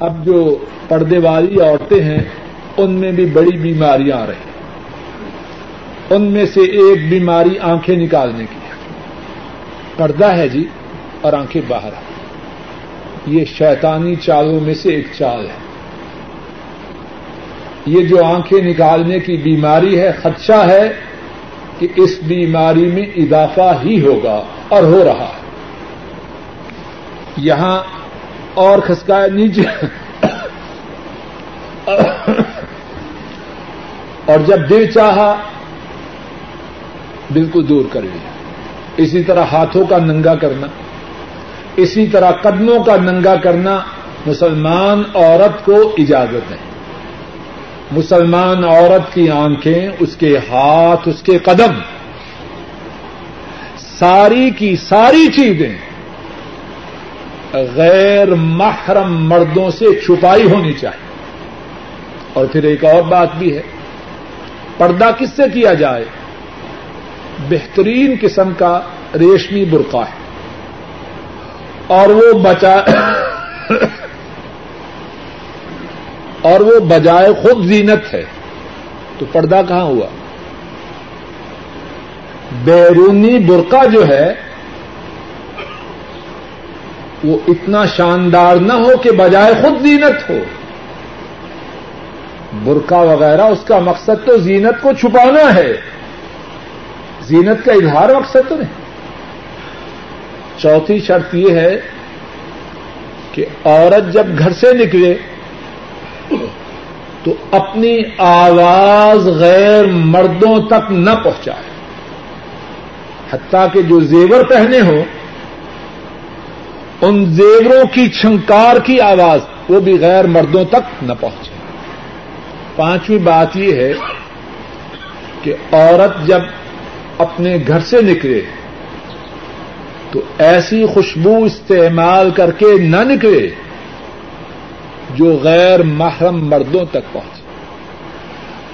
اب جو پردے والی عورتیں ہیں، ان میں بھی بڑی بیماریاں آ رہی ہیں۔ ان میں سے ایک بیماری آنکھیں نکالنے کی ہے۔ پردہ ہے جی اور آنکھیں باہر آ یہ شیطانی چالوں میں سے ایک چال ہے۔ یہ جو آنکھیں نکالنے کی بیماری ہے، خدشہ ہے کہ اس بیماری میں اضافہ ہی ہوگا اور ہو رہا ہے۔ یہاں اور خسکا نیچے۔ اور جب دل چاہا بالکل دور کر لیا۔ اسی طرح ہاتھوں کا ننگا کرنا، اسی طرح قدموں کا ننگا کرنا مسلمان عورت کو اجازت ہے۔ مسلمان عورت کی آنکھیں، اس کے ہاتھ، اس کے قدم، ساری کی ساری چیزیں غیر محرم مردوں سے چھپائی ہونی چاہیے۔ اور پھر ایک اور بات بھی ہے، پردہ کس سے کیا جائے؟ بہترین قسم کا ریشمی برقع ہے۔ اور وہ بچا، اور وہ بجائے خود زینت ہے۔ تو پردہ کہاں ہوا؟ بیرونی برقع جو ہے وہ اتنا شاندار نہ ہو کہ بجائے خود زینت ہو۔ برقع وغیرہ، اس کا مقصد تو زینت کو چھپانا ہے۔ زینت کا اظہار مقصد تو نہیں۔ چوتھی شرط یہ ہے کہ عورت جب گھر سے نکلے تو اپنی آواز غیر مردوں تک نہ پہنچائے۔ حتیٰ کہ جو زیور پہنے ہوں ان زیوروں کی چھنکار کی آواز وہ بھی غیر مردوں تک نہ پہنچے۔ پانچویں بات یہ ہے کہ عورت جب اپنے گھر سے نکلے تو ایسی خوشبو استعمال کر کے نہ نکلے جو غیر محرم مردوں تک پہنچے۔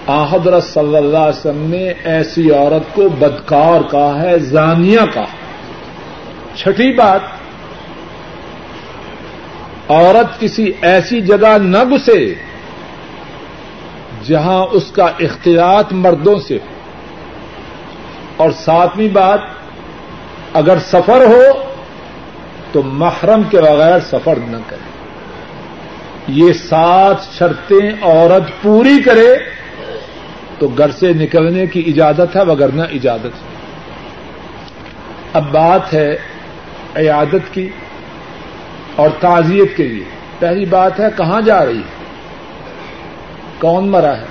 آحدر صلی اللہ علیہ وسلم نے ایسی عورت کو بدکار کہا ہے، زانیہ کہا۔ چھٹی بات عورت کسی ایسی جگہ نہ گھسے جہاں اس کا اختیارات مردوں سے ہو۔ اور ساتویں بات، اگر سفر ہو تو محرم کے بغیر سفر نہ کرے۔ یہ سات شرطیں عورت پوری کرے تو گھر سے نکلنے کی اجازت ہے وگرنہ اجازت۔ ہے اب بات ہے عیادت کی۔ اور تعزیت کے لیے۔ پہلی بات ہے کہاں جا رہی ہے؟ کون مرا ہے؟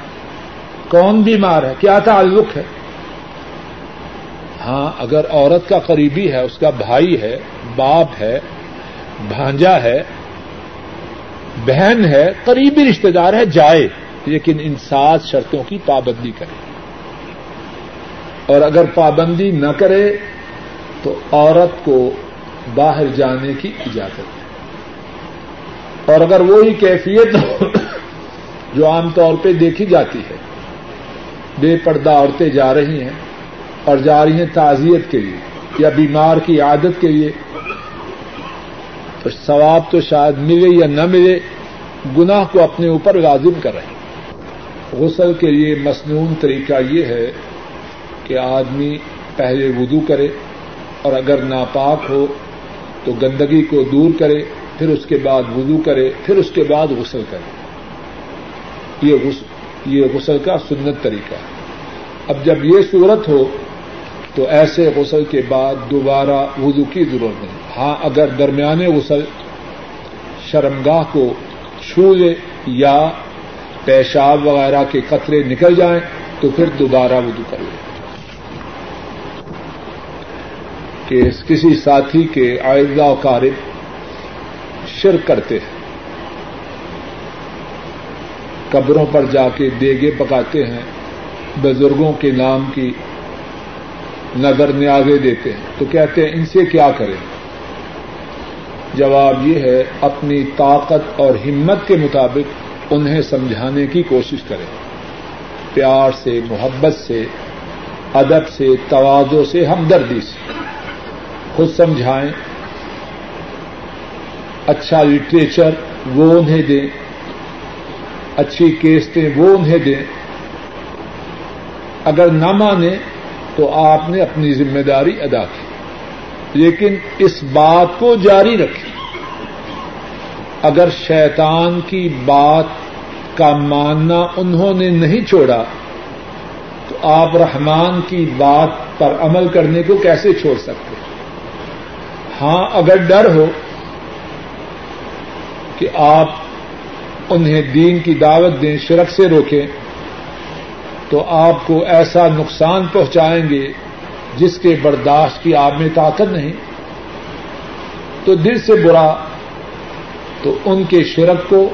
کون بیمار ہے؟ کیا تعلق ہے؟ ہاں اگر عورت کا قریبی ہے، اس کا بھائی ہے، باپ ہے، بھانجا ہے، بہن ہے، قریبی رشتے دار ہے، جائے۔ لیکن ان سات شرطوں کی پابندی کرے۔ اور اگر پابندی نہ کرے، تو عورت کو باہر جانے کی اجازت۔ ہے اور اگر وہی کیفیت جو عام طور پہ دیکھی جاتی ہے۔ بے پردہ عورتیں جا رہی ہیں اور جا رہی ہیں تعزیت کے لیے یا بیمار کی عادت کے لیے۔ تو ثواب تو شاید ملے یا نہ ملے، گناہ کو اپنے اوپر لازم کر رہے ہیں۔ غسل کے لیے مصنون طریقہ یہ ہے کہ آدمی پہلے وضو کرے اور اگر ناپاک ہو تو گندگی کو دور کرے۔ پھر اس کے بعد وضو کرے، پھر اس کے بعد غسل کرے۔ یہ غسل کا سنت طریقہ ہے۔ اب جب یہ صورت ہو، تو ایسے غسل کے بعد دوبارہ وضو کی ضرورت نہیں۔ ہاں اگر درمیانے غسل شرمگاہ کو چھو لے یا پیشاب وغیرہ کے قطرے نکل جائیں، تو پھر دوبارہ وضو کر لیں۔ کہ کسی ساتھی کے آئزہ و کارب شرک کرتے ہیں۔ قبروں پر جا کے دیگے پکاتے ہیں، بزرگوں کے نام کی نظر نیازے دیتے ہیں۔ تو کہتے ہیں، ان سے کیا کریں؟ جواب یہ ہے، اپنی طاقت اور ہمت کے مطابق انہیں سمجھانے کی کوشش کریں۔ پیار سے، محبت سے، ادب سے توازو سے، ہمدردی سے۔ خود سمجھائیں اچھا لٹریچر وہ انہیں دیں۔ اچھی کیسٹیں وہ انہیں دیں۔ اگر نہ مانے تو آپ نے اپنی ذمہ داری ادا کی۔ لیکن اس بات کو جاری رکھیں۔ اگر شیطان کی بات کا ماننا انہوں نے نہیں چھوڑا، تو آپ رحمان کی بات پر عمل کرنے کو کیسے چھوڑ سکتے؟ ہاں اگر ڈر ہو کہ آپ انہیں دین کی دعوت دیں، شرک سے روکیں، تو آپ کو ایسا نقصان پہنچائیں گے جس کے برداشت کی آپ میں طاقت نہیں۔ تو دل سے برا تو ان کے شرک کو،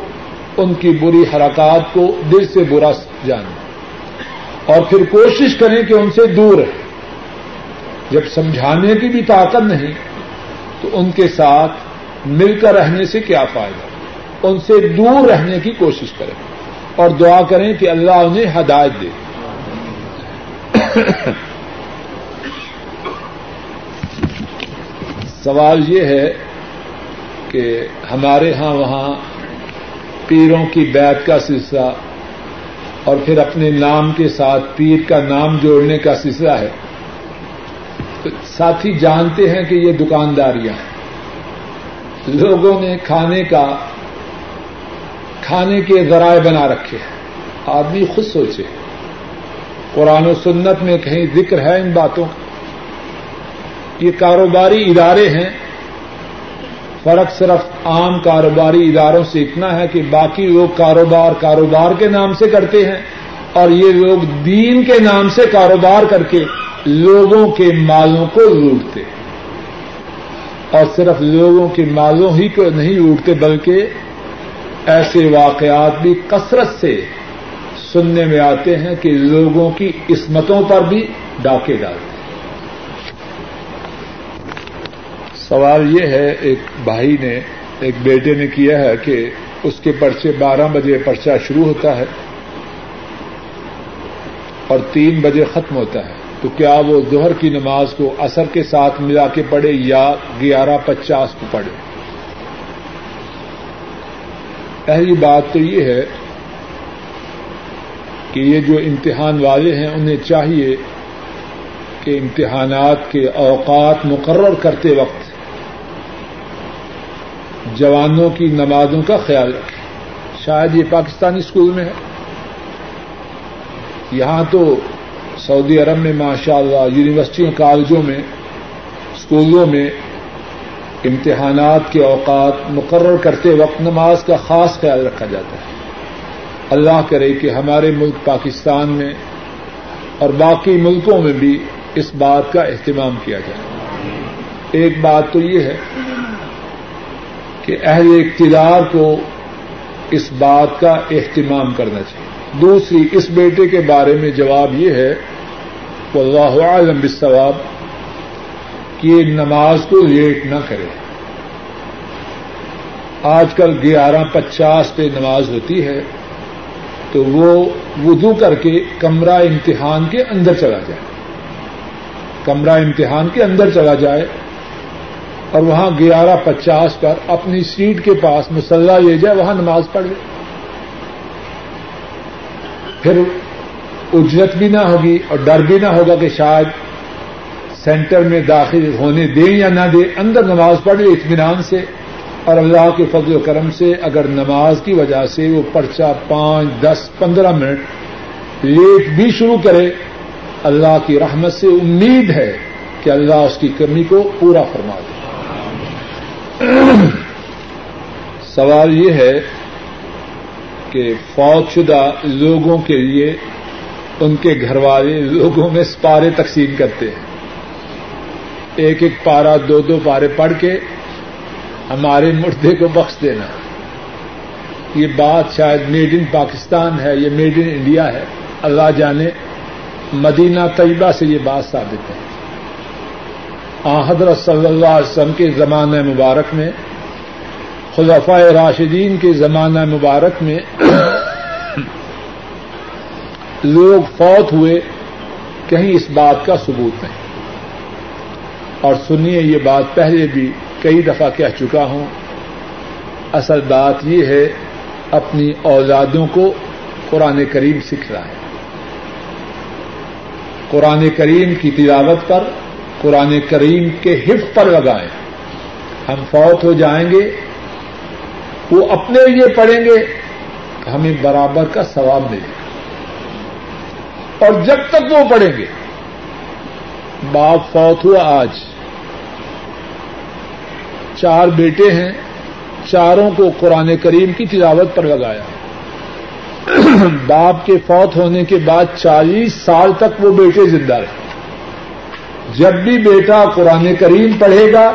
ان کی بری حرکات کو دل سے برا جانیں اور پھر کوشش کریں کہ ان سے دور رہیں۔ جب سمجھانے کی بھی طاقت نہیں تو ان کے ساتھ مل کر رہنے سے کیا فائدہ؟ ان سے دور رہنے کی کوشش کریں اور دعا کریں کہ اللہ انہیں ہدایت دے۔ سوال یہ ہے کہ ہمارے ہاں وہاں پیروں کی بیت کا سلسلہ اور پھر اپنے نام کے ساتھ پیر کا نام جوڑنے کا سلسلہ ہے۔ ساتھی جانتے ہیں کہ یہ دکانداریاں ہیں۔ لوگوں نے کھانے کا کھانے کے ذرائع بنا رکھے ہیں۔ آدمی خود سوچے۔ قرآن و سنت میں کہیں ذکر ہے ان باتوں کا۔ یہ کاروباری ادارے ہیں۔ فرق صرف عام کاروباری اداروں سے اتنا ہے کہ باقی لوگ کاروبار کاروبار کے نام سے کرتے ہیں اور یہ لوگ دین کے نام سے کاروبار کر کے لوگوں کے مالوں کو لوٹتے۔ اور صرف لوگوں کے مالوں ہی کو نہیں لوٹتے بلکہ ایسے واقعات بھی کثرت سے سننے میں آتے ہیں کہ لوگوں کی عصمتوں پر بھی ڈاکے ڈالتے سوال یہ ہے، ایک بھائی نے، ایک بیٹے نے کیا ہے کہ اس کے پرچے بارہ بجے پرچہ شروع ہوتا ہے اور تین بجے ختم ہوتا ہے۔ تو کیا وہ ظہر کی نماز کو اثر کے ساتھ ملا کے پڑھے یا گیارہ پچاس کو پڑھے؟ پہلی بات تو یہ ہے کہ یہ جو امتحان والے ہیں، انہیں چاہیے کہ امتحانات کے اوقات مقرر کرتے وقت جوانوں کی نمازوں کا خیال رکھیں۔ شاید یہ پاکستانی اسکول میں ہے۔ یہاں تو سعودی عرب میں ماشاء اللہ یونیورسٹیوں، کالجوں میں اسکولوں میں امتحانات کے اوقات مقرر کرتے وقت نماز کا خاص خیال رکھا جاتا ہے۔ اللہ کرے کہ ہمارے ملک پاکستان میں اور باقی ملکوں میں بھی اس بات کا اہتمام کیا جائے۔ ایک بات تو یہ ہے کہ اہل اقتدار کو اس بات کا اہتمام کرنا چاہیے۔ دوسری، اس بیٹے کے بارے میں جواب یہ ہے اللہ عالم بالثواب کہ نماز کو لیٹ نہ کرے۔ آج کل گیارہ پچاس پہ نماز ہوتی ہے، تو وہ وضو کر کے کمرہ امتحان کے اندر چلا جائے۔ کمرہ امتحان کے اندر چلا جائے اور وہاں گیارہ پچاس پر اپنی سیٹ کے پاس مسلح لے جائے، وہاں نماز پڑھ لے۔ پھر اجرت بھی نہ ہوگی اور ڈر بھی نہ ہوگا کہ شاید سینٹر میں داخل ہونے دیں یا نہ دیں، اندر نماز پڑھ لے اطمینان سے۔ اور اللہ کے فضل و کرم سے اگر نماز کی وجہ سے وہ پرچہ پانچ، دس، پندرہ منٹ لیٹ بھی شروع کرے، اللہ کی رحمت سے امید ہے کہ اللہ اس کی کمی کو پورا فرما دے۔ سوال یہ ہے کہ فوج شدہ لوگوں کے لیے ان کے گھر والے لوگوں میں سپارے تقسیم کرتے ہیں۔ ایک ایک پارا دو دو پارے پڑھ کے ہمارے مردے کو بخش دینا۔ یہ بات شاید میڈ ان پاکستان ہے، یہ میڈ ان انڈیا ہے۔ اللہ جانے مدینہ طیبہ سے یہ بات ثابت ہے۔ حضرت صلی اللہ علیہ وسلم کے زمانہ مبارک میں خلفۂ راشدین کے زمانہ مبارک میں لوگ فوت ہوئے۔ کہیں اس بات کا ثبوت نہیں۔ اور سنیے یہ بات پہلے بھی کئی دفعہ کہہ چکا ہوں۔ اصل بات یہ ہے، اپنی اوزادوں کو قرآن کریم سکھ رہا ہے۔ قرآن کریم کی تلاوت پر، قرآن کریم کے حفظ پر لگائیں۔ ہم فوت ہو جائیں گے، وہ اپنے لیے پڑھیں گے، ہمیں برابر کا ثواب ملے گا۔ اور جب تک وہ پڑھیں گے، باپ فوت ہوا آج چار بیٹے ہیں، چاروں کو قرآن کریم کی تلاوت پر لگایا۔ باپ کے فوت ہونے کے بعد چالیس سال تک وہ بیٹے زندہ رہے۔ جب بھی بیٹا قرآن کریم پڑھے گا،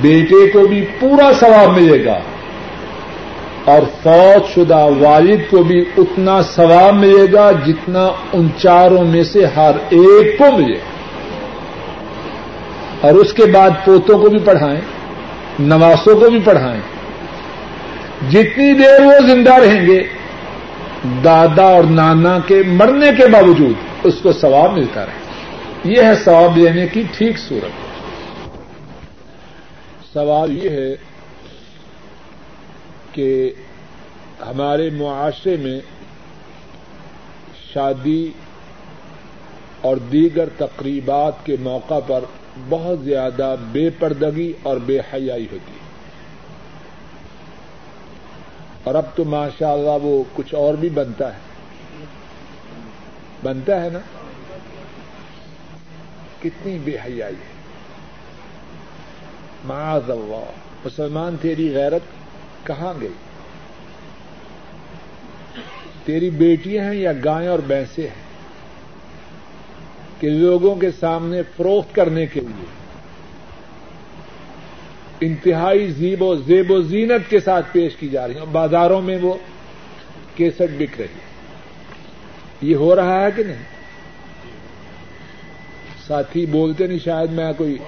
بیٹے کو بھی پورا ثواب ملے گا۔ اور فوت شدہ والد کو بھی اتنا ثواب ملے گا جتنا ان چاروں میں سے ہر ایک کو ملے گا۔ اور اس کے بعد پوتوں کو بھی پڑھائیں نواسوں کو بھی پڑھائیں۔ جتنی دیر وہ زندہ رہیں گے، دادا اور نانا کے مرنے کے باوجود اس کو ثواب ملتا رہے۔ یہ ہے ثواب لینے کی ٹھیک صورت۔ سوال یہ ہے کہ ہمارے معاشرے میں شادی اور دیگر تقریبات کے موقع پر بہت زیادہ بے پردگی اور بے حیائی ہوتی ہے۔ اور اب تو ماشاء اللہ وہ کچھ اور بھی بنتا ہے۔ بنتا ہے نا؟ کتنی بے حیائی ہے۔ معاذ اللہ مسلمان تیری غیرت کہاں گئی؟ تیری بیٹیاں ہیں یا گائیں اور بھینسیں ہیں؟ کہ لوگوں کے سامنے فروخت کرنے کے لیے، انتہائی زیب و زیب و زینت کے ساتھ پیش کی جا رہی ہیں بازاروں میں وہ کیسٹ بک رہی ہے یہ ہو رہا ہے کہ نہیں؟ ساتھی، بولتے نہیں شاید میں کوئی،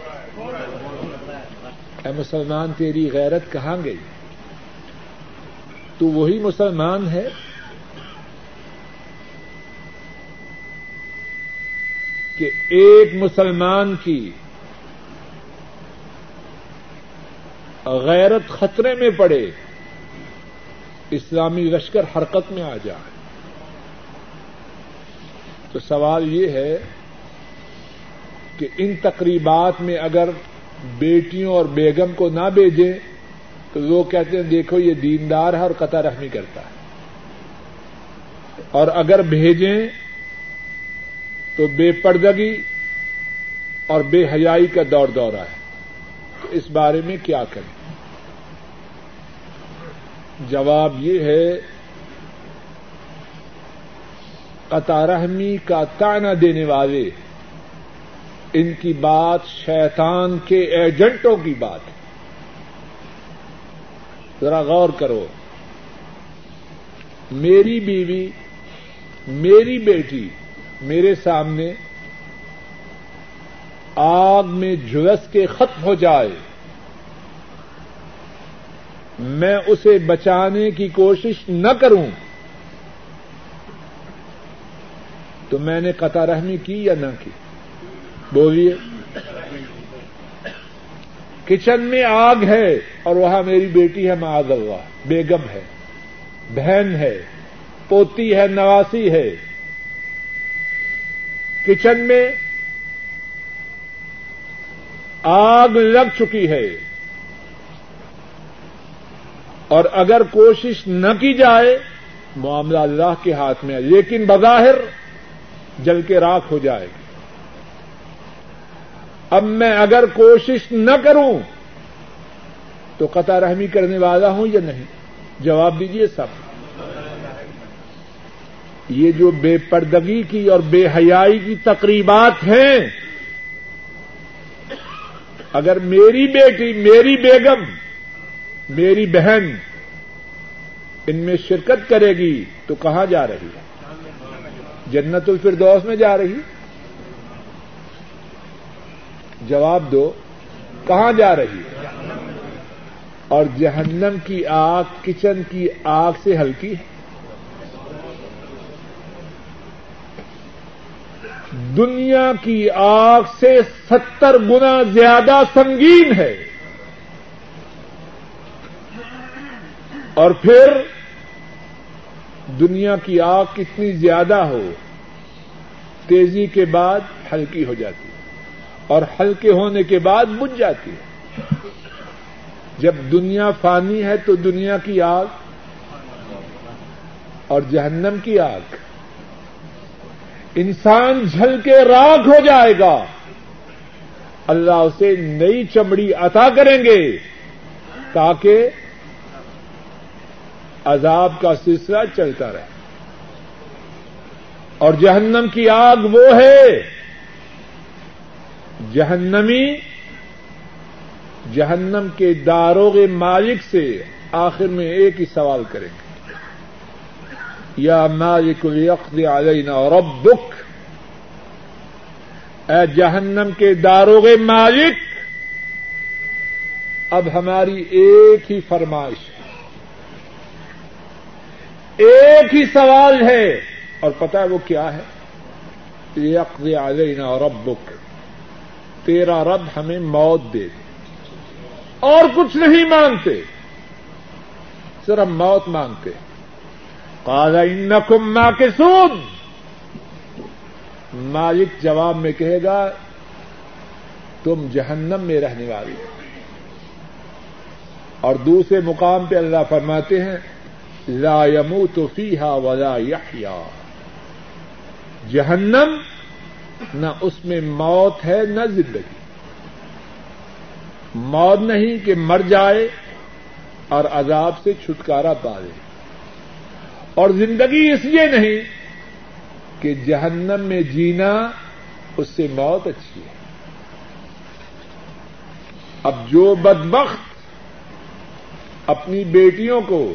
اے مسلمان تیری غیرت کہاں گئی؟ تو وہی مسلمان ہے کہ ایک مسلمان کی غیرت خطرے میں پڑے، اسلامی لشکر حرکت میں آ جائے۔ تو سوال یہ ہے کہ ان تقریبات میں اگر بیٹیوں اور بیگم کو نہ بھیجیں تو وہ کہتے ہیں، دیکھو یہ دیندار ہے اور قطع رحمی کرتا ہے۔ اور اگر بھیجیں تو بے پردگی اور بے حیائی کا دور دورہ ہے۔ تو اس بارے میں کیا کریں؟ جواب یہ ہے قطع رحمی کا تانا دینے والے، ان کی بات شیطان کے ایجنٹوں کی بات ہے۔ ذرا غور کرو، میری بیوی، میری بیٹی میرے سامنے آگ میں جھلس کے ختم ہو جائے۔ میں اسے بچانے کی کوشش نہ کروں۔ تو میں نے قطع رحمی کی یا نہ کی؟ بولیے۔ کچن میں آگ ہے اور وہاں میری بیٹی ہے، معاذ اللہ، بیگم ہے، بہن ہے، پوتی ہے، نواسی ہے۔ کچن میں آگ لگ چکی ہے اور اگر کوشش نہ کی جائے، معاملہ اللہ کے ہاتھ میں ہے، لیکن بظاہر جل کے راک ہو جائے گی۔ اب میں اگر کوشش نہ کروں تو قطع رحمی کرنے والا ہوں یا نہیں؟ جواب دیجیے سب۔ یہ جو بے پردگی کی اور بے حیائی کی تقریبات ہیں، اگر میری بیٹی، میری بیگم، میری بہن ان میں شرکت کرے گی تو کہاں جا رہی ہے؟ جنت الفردوس میں جا رہی؟ جواب دو، کہاں جا رہی ہے؟ اور جہنم کی آگ، کچن کی آگ سے ہلکی ہے؟ دنیا کی آگ سے ستر گنا زیادہ سنگین ہے۔ اور پھر دنیا کی آگ کتنی زیادہ ہو، تیزی کے بعد ہلکی ہو جاتی ہے۔ اور ہلکے ہونے کے بعد بجھ جاتی ہے۔ جب دنیا فانی ہے تو دنیا کی آگ اور جہنم کی آگ۔ انسان جھل کے راگ ہو جائے گا۔ اللہ اسے نئی چمڑی عطا کریں گے تاکہ عذاب کا سلسلہ چلتا رہے۔ اور جہنم کی آگ وہ ہے، جہنمی، جہنم کے داروغ مالک سے آخر میں ایک ہی سوال کریں گے۔ یا مالک الیقض علینا ربک اے جہنم کے داروغ مالک، اب ہماری ایک ہی فرمائش ہے۔ ایک ہی سوال ہے، اور پتا ہے وہ کیا ہے؟ یقض علینا ربک تیرا رب ہمیں موت دے دے۔ اور کچھ نہیں مانگتے، صرف موت مانگتے۔ ہیں قال انکم ماکسون مالک جواب میں کہے گا، تم جہنم میں رہنے والی اور دوسرے مقام پہ اللہ فرماتے ہیں، لا يموت فيها ولا يحيا جہنم نہ اس میں موت ہے نہ زندگی۔ موت نہیں کہ مر جائے اور عذاب سے چھٹکارا پا لے اور زندگی اس لیے نہیں کہ جہنم میں جینا اس سے موت اچھی ہے۔ اب جو بدبخت اپنی بیٹیوں کو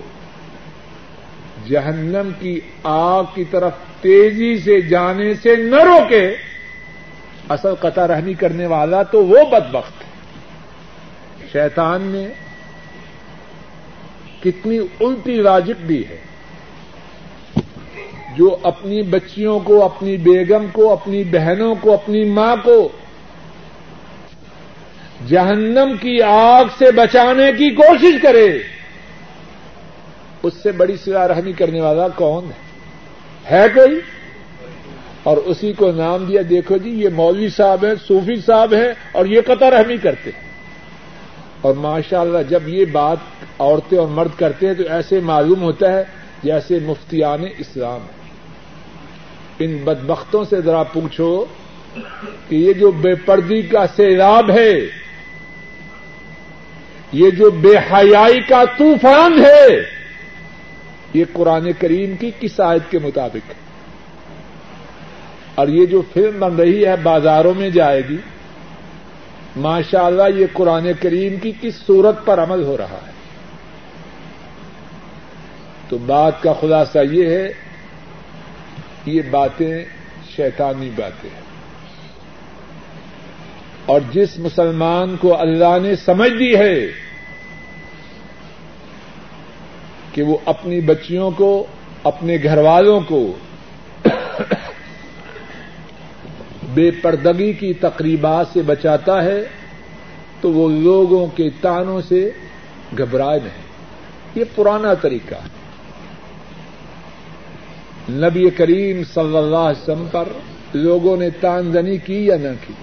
جہنم کی آگ کی طرف تیزی سے جانے سے نہ روکے، اصل قطع رحمی کرنے والا تو وہ بدبخت ہے۔ شیطان نے کتنی الٹی لاجک دی ہے۔ جو اپنی بچیوں کو، اپنی بیگم کو، اپنی بہنوں کو، اپنی ماں کو جہنم کی آگ سے بچانے کی کوشش کرے، اس سے بڑی سلا رحمی کرنے والا کون ہے؟ ہے کوئی؟ اور اسی کو نام دیا، دیکھو جی یہ مولوی صاحب ہیں، صوفی صاحب ہیں، اور یہ قطع رحمی کرتے ہیں۔ اور ماشاء اللہ جب یہ بات عورتیں اور مرد کرتے ہیں تو ایسے معلوم ہوتا ہے جیسے مفتیان اسلام ان بدبختوں سے ذرا پوچھو کہ یہ جو بے پردی کا سیلاب ہے، یہ جو بے حیائی کا طوفان ہے، یہ قرآن کریم کی کس آیت کے مطابق ہے؟ اور یہ جو فلم بن رہی ہے بازاروں میں جائے گی ماشاء اللہ یہ قرآن کریم کی کس صورت پر عمل ہو رہا ہے؟ تو بات کا خلاصہ یہ ہے یہ باتیں شیطانی باتیں ہیں۔ اور جس مسلمان کو اللہ نے سمجھ دی ہے کہ وہ اپنی بچیوں کو، اپنے گھر والوں کو بے پردگی کی تقریبات سے بچاتا ہے، تو وہ لوگوں کے تانوں سے گھبرائے نہیں۔ یہ پرانا طریقہ ہے۔ نبی کریم صلی اللہ علیہ وسلم پر لوگوں نے تانزنی کی یا نہ کی؟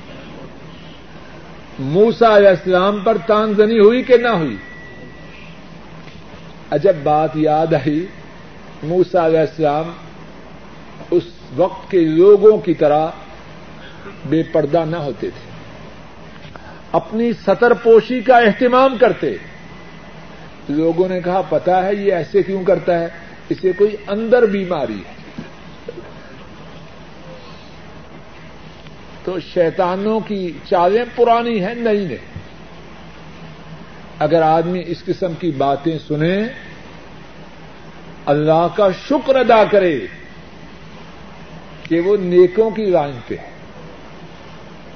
موسا علیہ السلام پر تانزنی ہوئی کہ نہ ہوئی؟ عجب بات یاد آئی موسا علیہ السلام اس وقت کے لوگوں کی طرح بے پردہ نہ ہوتے تھے۔ اپنی سطر پوشی کا اہتمام کرتے۔ لوگوں نے کہا پتا ہے یہ ایسے کیوں کرتا ہے؟ اسے کوئی اندر بیماری ہے۔ تو شیطانوں کی چالیں پرانی ہیں، نئی نہیں۔ اگر آدمی اس قسم کی باتیں سنے، اللہ کا شکر ادا کرے کہ وہ نیکوں کی لائن پہ ہے۔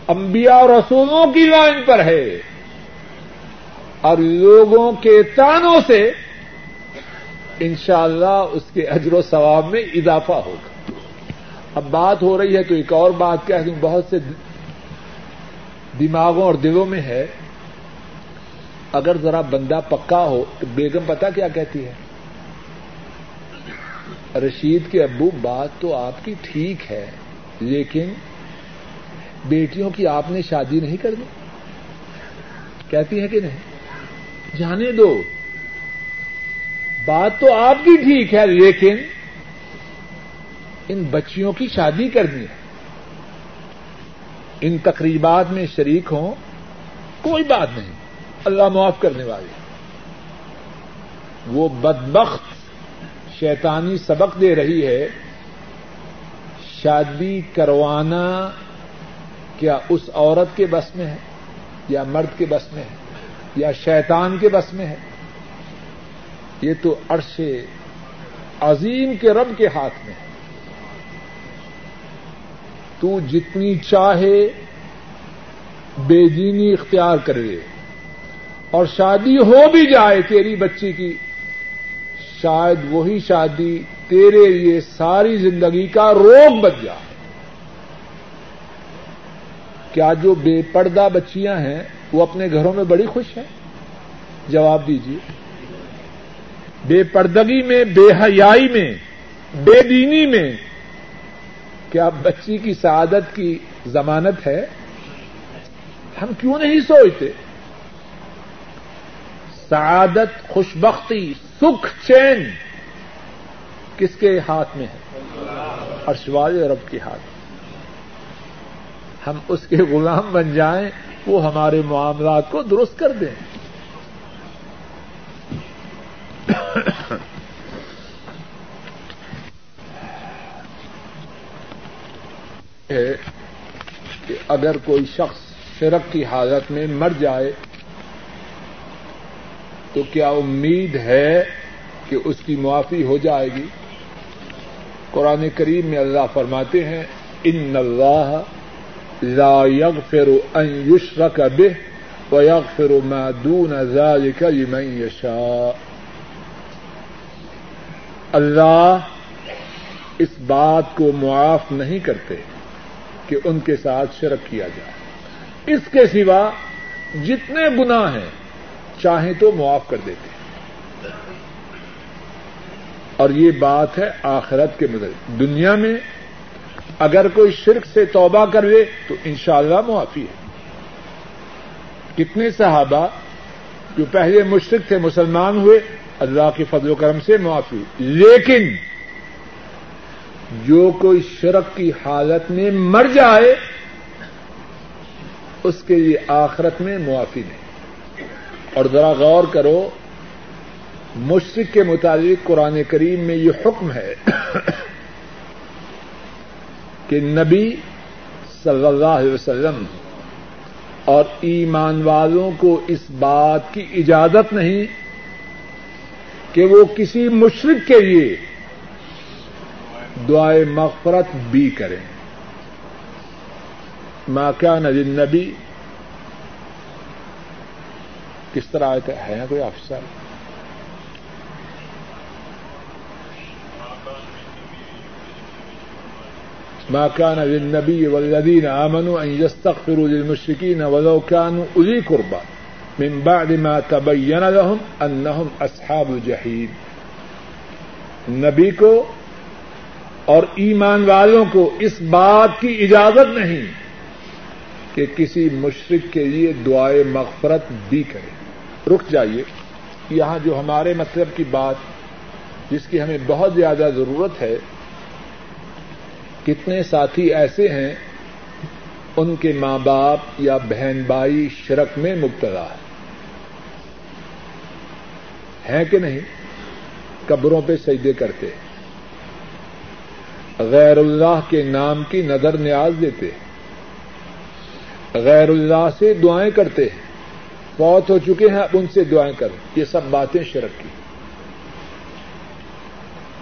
انبیاء اور رسولوں کی لائن پر ہے۔ اور لوگوں کے تانوں سے انشاءاللہ اللہ اس کے اجر و ثواب میں اضافہ ہوگا۔ اب بات ہو رہی ہے تو ایک اور بات کہہ دوں بہت سے دماغوں اور دلوں میں ہے، اگر ذرا بندہ پکا ہو تو بیگم پتا کیا کہتی ہے؟ رشید کے ابو، بات تو آپ کی ٹھیک ہے، لیکن بیٹیوں کی آپ نے شادی نہیں کرنی کہتی ہے کہ نہیں؟ جانے دو۔ بات تو آپ کی ٹھیک ہے، لیکن ان بچیوں کی شادی کرنی ہے۔ ان تقریبات میں شریک ہوں، کوئی بات نہیں، اللہ معاف کرنے والے وہ بدبخت شیطانی سبق دے رہی ہے، شادی کروانا کیا اس عورت کے بس میں ہے، یا مرد کے بس میں ہے، یا شیطان کے بس میں ہے؟ یہ تو عرش عظیم کے رب کے ہاتھ میں ہے۔ تو جتنی چاہے بے دینی اختیار کرے اور شادی ہو بھی جائے تیری بچی کی، شاید وہی شادی تیرے لیے ساری زندگی کا روگ بچ جائے۔ کیا جو بے پردہ بچیاں ہیں، وہ اپنے گھروں میں بڑی خوش ہیں؟ جواب دیجیے بے پردگی میں، بے حیائی میں، بے دینی میں کیا بچی کی سعادت کی ضمانت ہے؟ ہم کیوں نہیں سوچتے؟ سعادت، خوشبختی، سکھ چین کس کے ہاتھ میں ہے؟ ارشوال رب کے ہاتھ ہم اس کے غلام بن جائیں، وہ ہمارے معاملات کو درست کر دیں۔ کہ اگر کوئی شخص شرک کی حالت میں مر جائے، تو کیا امید ہے کہ اس کی معافی ہو جائے گی؟ قرآن کریم میں اللہ فرماتے ہیں، ان اللہ لا يغفر ان يشرك به ويغفر ما دون ذلك لمن يشاء اللہ اس بات کو معاف نہیں کرتے کہ ان کے ساتھ شرک کیا جائے۔ اس کے سوا جتنے گناہ ہیں، چاہیں تو معاف کر دیتے۔ اور یہ بات ہے آخرت کے مدد دنیا میں اگر کوئی شرک سے توبہ کر لے تو انشاءاللہ اللہ معافی ہے۔ کتنے صحابہ جو پہلے مشرق تھے، مسلمان ہوئے اللہ کے فضل و کرم سے معافی۔ لیکن جو کوئی شرک کی حالت میں مر جائے، اس کے لیے آخرت میں معافی نہیں۔ اور ذرا غور کرو مشرق کے مطابق قرآن کریم میں یہ حکم ہے کہ نبی صلی اللہ علیہ وسلم اور ایمان والوں کو اس بات کی اجازت نہیں کہ وہ کسی مشرق کے لیے دعائے مغفرت بھی کریں۔ ماں کیا نجن نبی کس طرح آئے ہے کوئی افسر ما كان للنبي والذين آمنوا أن يستغفروا للمشركين ولو كانوا أولي قربى من بعد ما تبين لهم أنهم أصحاب الجحيم. نبی کو اور ایمان والوں کو اس بات کی اجازت نہیں کہ کسی مشرق کے لیے دعائے مغفرت بھی کرے۔ رک جائیے۔ یہاں جو ہمارے مطلب کی بات جس کی ہمیں بہت زیادہ ضرورت ہے، کتنے ساتھی ایسے ہیں ان کے ماں باپ یا بہن بھائی شرک میں مبتلا ہے کہ نہیں قبروں پہ سجدے کرتے غیر اللہ کے نام کی نظر نیاز دیتے غیر اللہ سے دعائیں کرتے ہیں بہت ہو چکے ہیں، اب ان سے دعائیں کر۔ یہ سب باتیں شرک کی۔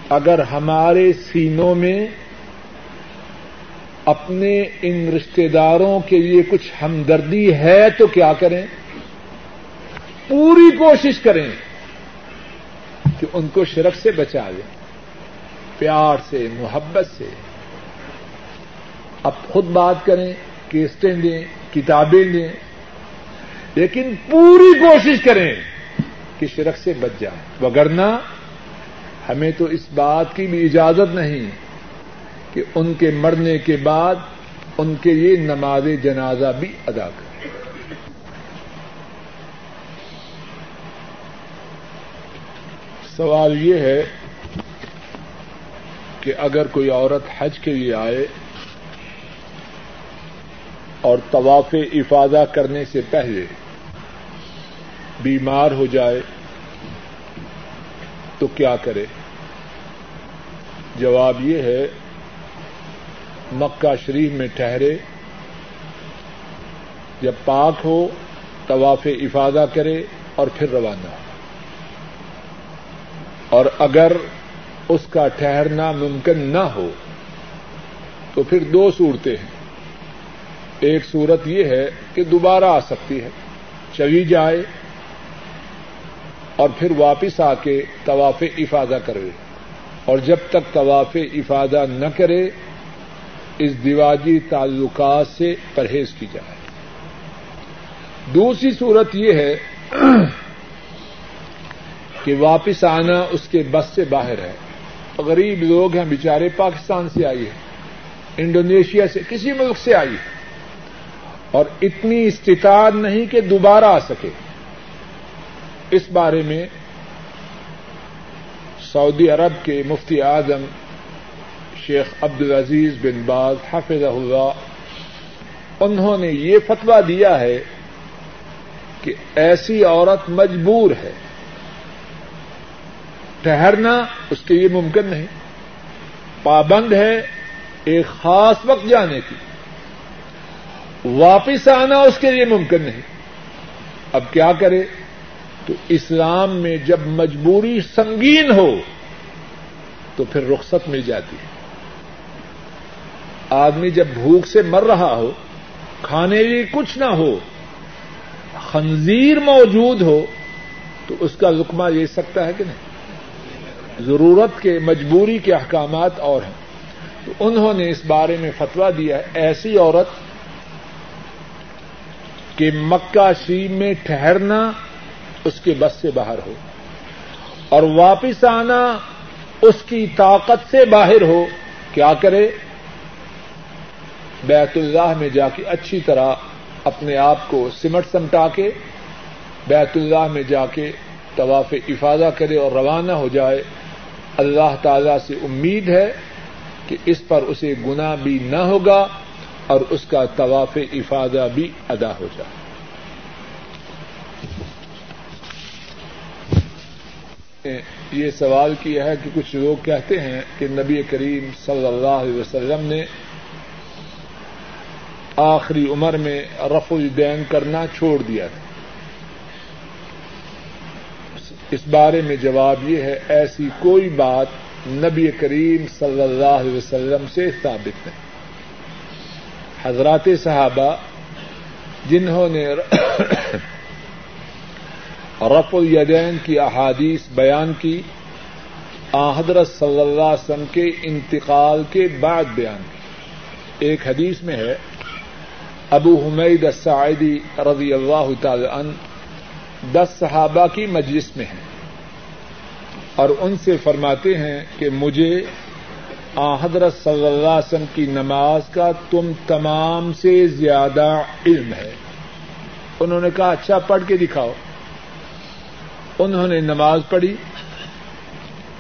اگر ہمارے سینوں میں اپنے ان رشتے داروں کے لیے کچھ ہمدردی ہے تو کیا کریں؟ پوری کوشش کریں۔ کہ ان کو شرک سے بچا لیں پیار سے، محبت سے۔ اب خود بات کریں، کیسٹیں دیں کتابیں دیں لیکن پوری کوشش کریں کہ شرک سے بچ جائیں۔ وگرنہ ہمیں تو اس بات کی بھی اجازت نہیں کہ ان کے مرنے کے بعد ان کے لیے نماز جنازہ بھی ادا کریں۔ سوال یہ ہے کہ اگر کوئی عورت حج کے لیے آئے اور طواف افادہ کرنے سے پہلے بیمار ہو جائے تو کیا کرے؟ جواب یہ ہے، مکہ شریف میں ٹھہرے، جب پاک ہو، طواف افادہ کرے اور پھر روانہ ہو۔ اور اگر اس کا ٹھہرنا ممکن نہ ہو، تو پھر دو صورتیں ہیں۔ ایک صورت یہ ہے کہ دوبارہ آ سکتی ہے، چلی جائے اور پھر واپس آ کے طواف افادہ کرے۔ اور جب تک طواف افادہ نہ کرے، اس دیواجی تعلقات سے پرہیز کی جائے۔ دوسری صورت یہ ہے کہ واپس آنا اس کے بس سے باہر ہے۔ غریب لوگ ہیں، بیچارے پاکستان سے آئی ہے انڈونیشیا سے، کسی ملک سے آئی ہے اور اتنی استطاعت نہیں کہ دوبارہ آ سکے۔ اس بارے میں سعودی عرب کے مفتی اعظم شیخ عبد العزیز بن باز حافظ اللہ، انہوں نے یہ فتویٰ دیا ہے کہ ایسی عورت مجبور ہے۔ ٹہرنا اس کے لیے ممکن نہیں۔ پابند ہے ایک خاص وقت جانے کی۔ واپس آنا اس کے لیے ممکن نہیں۔ اب کیا کرے؟ تو اسلام میں جب مجبوری سنگین ہو، تو پھر رخصت مل جاتی ہے۔ آدمی جب بھوک سے مر رہا ہو، کھانے لیے کچھ نہ ہو، خنزیر موجود ہو، تو اس کا لکما لے سکتا ہے کہ نہیں؟ ضرورت کے مجبوری کے احکامات اور ہیں۔ تو انہوں نے اس بارے میں فتوا دیا ایسی عورت کہ مکہ شریف میں ٹھہرنا اس کے بس سے باہر ہو اور واپس آنا اس کی طاقت سے باہر ہو، کیا کرے؟ بیت اللہ میں جا کے اچھی طرح اپنے آپ کو سمٹ سمٹا کے بیت اللہ میں جا کے طواف افادہ کرے اور روانہ ہو جائے۔ اللہ تعالی سے امید ہے کہ اس پر اسے گنا بھی نہ ہوگا اور اس کا طواف افادہ بھی ادا ہو جائے۔ یہ سوال کیا ہے کہ کچھ لوگ کہتے ہیں کہ نبی کریم صلی اللہ علیہ وسلم نے آخری عمر میں رف الدین کرنا چھوڑ دیا تھا۔ اس بارے میں جواب یہ ہے، ایسی کوئی بات نبی کریم صلی اللہ علیہ وسلم سے ثابت نہیں۔ حضرات صحابہ جنہوں نے رف الیدین کی احادیث بیان کی حضرت صلی اللہ علیہ وسلم کے انتقال کے بعد بیان کی۔ ایک حدیث میں ہے، ابو حمید السعیدی رضی اللہ تعالی عنہ دس صحابہ کی مجلس میں ہیں اور ان سے فرماتے ہیں کہ مجھے حضرت صلی اللہ علیہ وسلم کی نماز کا تم تمام سے زیادہ علم ہے۔ انہوں نے کہا اچھا پڑھ کے دکھاؤ۔ انہوں نے نماز پڑھی۔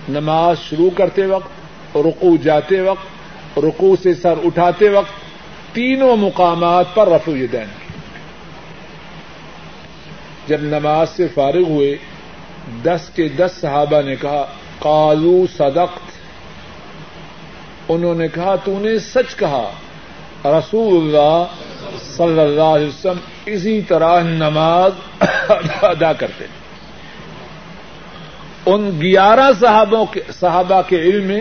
نماز شروع کرتے وقت رکو جاتے وقت رکو سے سر اٹھاتے وقت، تینوں مقامات پر رفع دین جب نماز سے فارغ ہوئے، دس کے دس صحابہ نے کہا کالو صدقت۔ انہوں نے کہا، تو نے سچ کہا، رسول اللہ صلی اللہ علیہ وسلم اسی طرح نماز ادا کرتے ان گیارہ صحابہ کے علم میں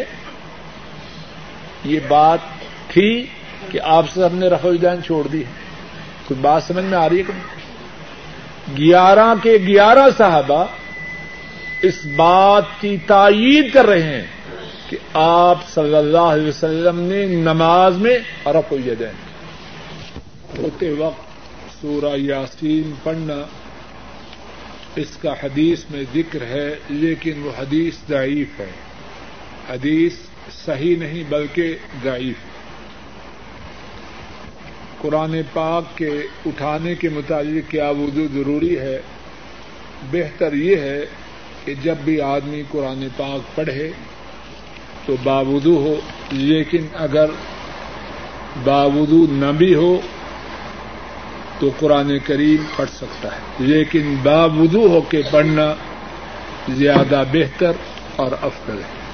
یہ بات تھی کہ آپ سے ہم نے رفع الدین چھوڑ دی کوئی بات سمجھ میں آ رہی ہے کہ گیارہ کے گیارہ صحابہ اس بات کی تائید کر رہے ہیں کہ آپ صلی اللہ علیہ وسلم نے نماز میں رف الدین ہوتے وقت سورہ یاسین پڑھنا اس کا حدیث میں ذکر ہے، لیکن وہ حدیث ضعیف ہے۔ حدیث صحیح نہیں بلکہ ضعیف قرآن پاک کے اٹھانے کے متعلق کیا وضو ضروری ہے؟ بہتر یہ ہے کہ جب بھی آدمی قرآن پاک پڑھے تو باوضو ہو، لیکن اگر باوضو نہ بھی ہو تو قرآن کریم پڑھ سکتا ہے۔ لیکن باوضو ہو کے پڑھنا زیادہ بہتر اور افضل ہے۔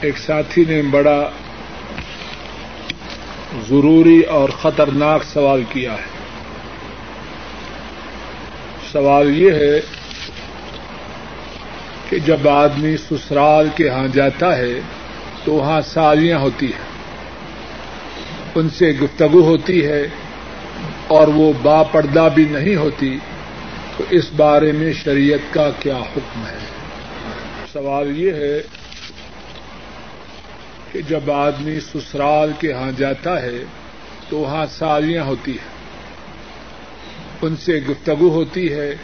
ایک ساتھی نے بڑا ضروری اور خطرناک سوال کیا ہے۔ سوال یہ ہے کہ جب آدمی سسرال کے ہاں جاتا ہے تو وہاں سالیاں ہوتی ہیں۔ ان سے گفتگو ہوتی ہے اور وہ با پردہ بھی نہیں ہوتی۔ تو اس بارے میں شریعت کا کیا حکم ہے؟ سوال یہ ہے کہ جب آدمی سسرال کے ہاں جاتا ہے تو وہاں سالیاں ہوتی ہیں۔ ان سے گفتگو ہوتی ہے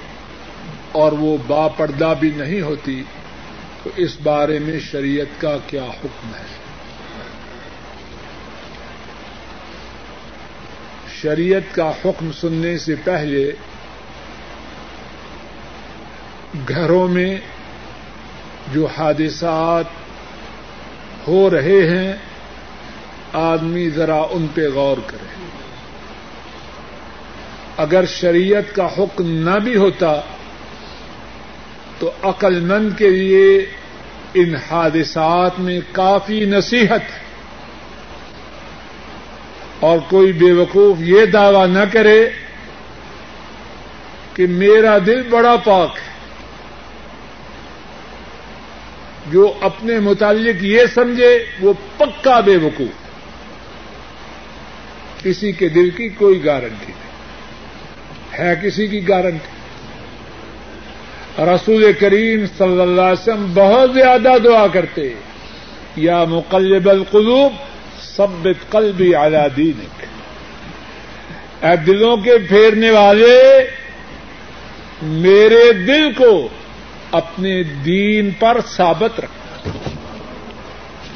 اور وہ با پردہ بھی نہیں ہوتی۔ تو اس بارے میں شریعت کا کیا حکم ہے؟ شریعت کا حکم سننے سے پہلے گھروں میں جو حادثات ہو رہے ہیں، آدمی ذرا ان پہ غور کرے۔ اگر شریعت کا حکم نہ بھی ہوتا، تو عقل مند کے لیے ان حادثات میں کافی نصیحت۔ ہے اور کوئی بے وقوف یہ دعوی نہ کرے کہ میرا دل بڑا پاک ہے۔ جو اپنے متعلق یہ سمجھے وہ پکا بے وقوف کسی کے دل کی کوئی گارنٹی نہیں۔ ہے کسی کی گارنٹی۔ رسول کریم صلی اللہ علیہ وسلم بہت زیادہ دعا کرتے، یا مقلب القلوب سبت قلبی دینک۔ اے دلوں کے پھیرنے والے، میرے دل کو اپنے دین پر ثابت رکھنا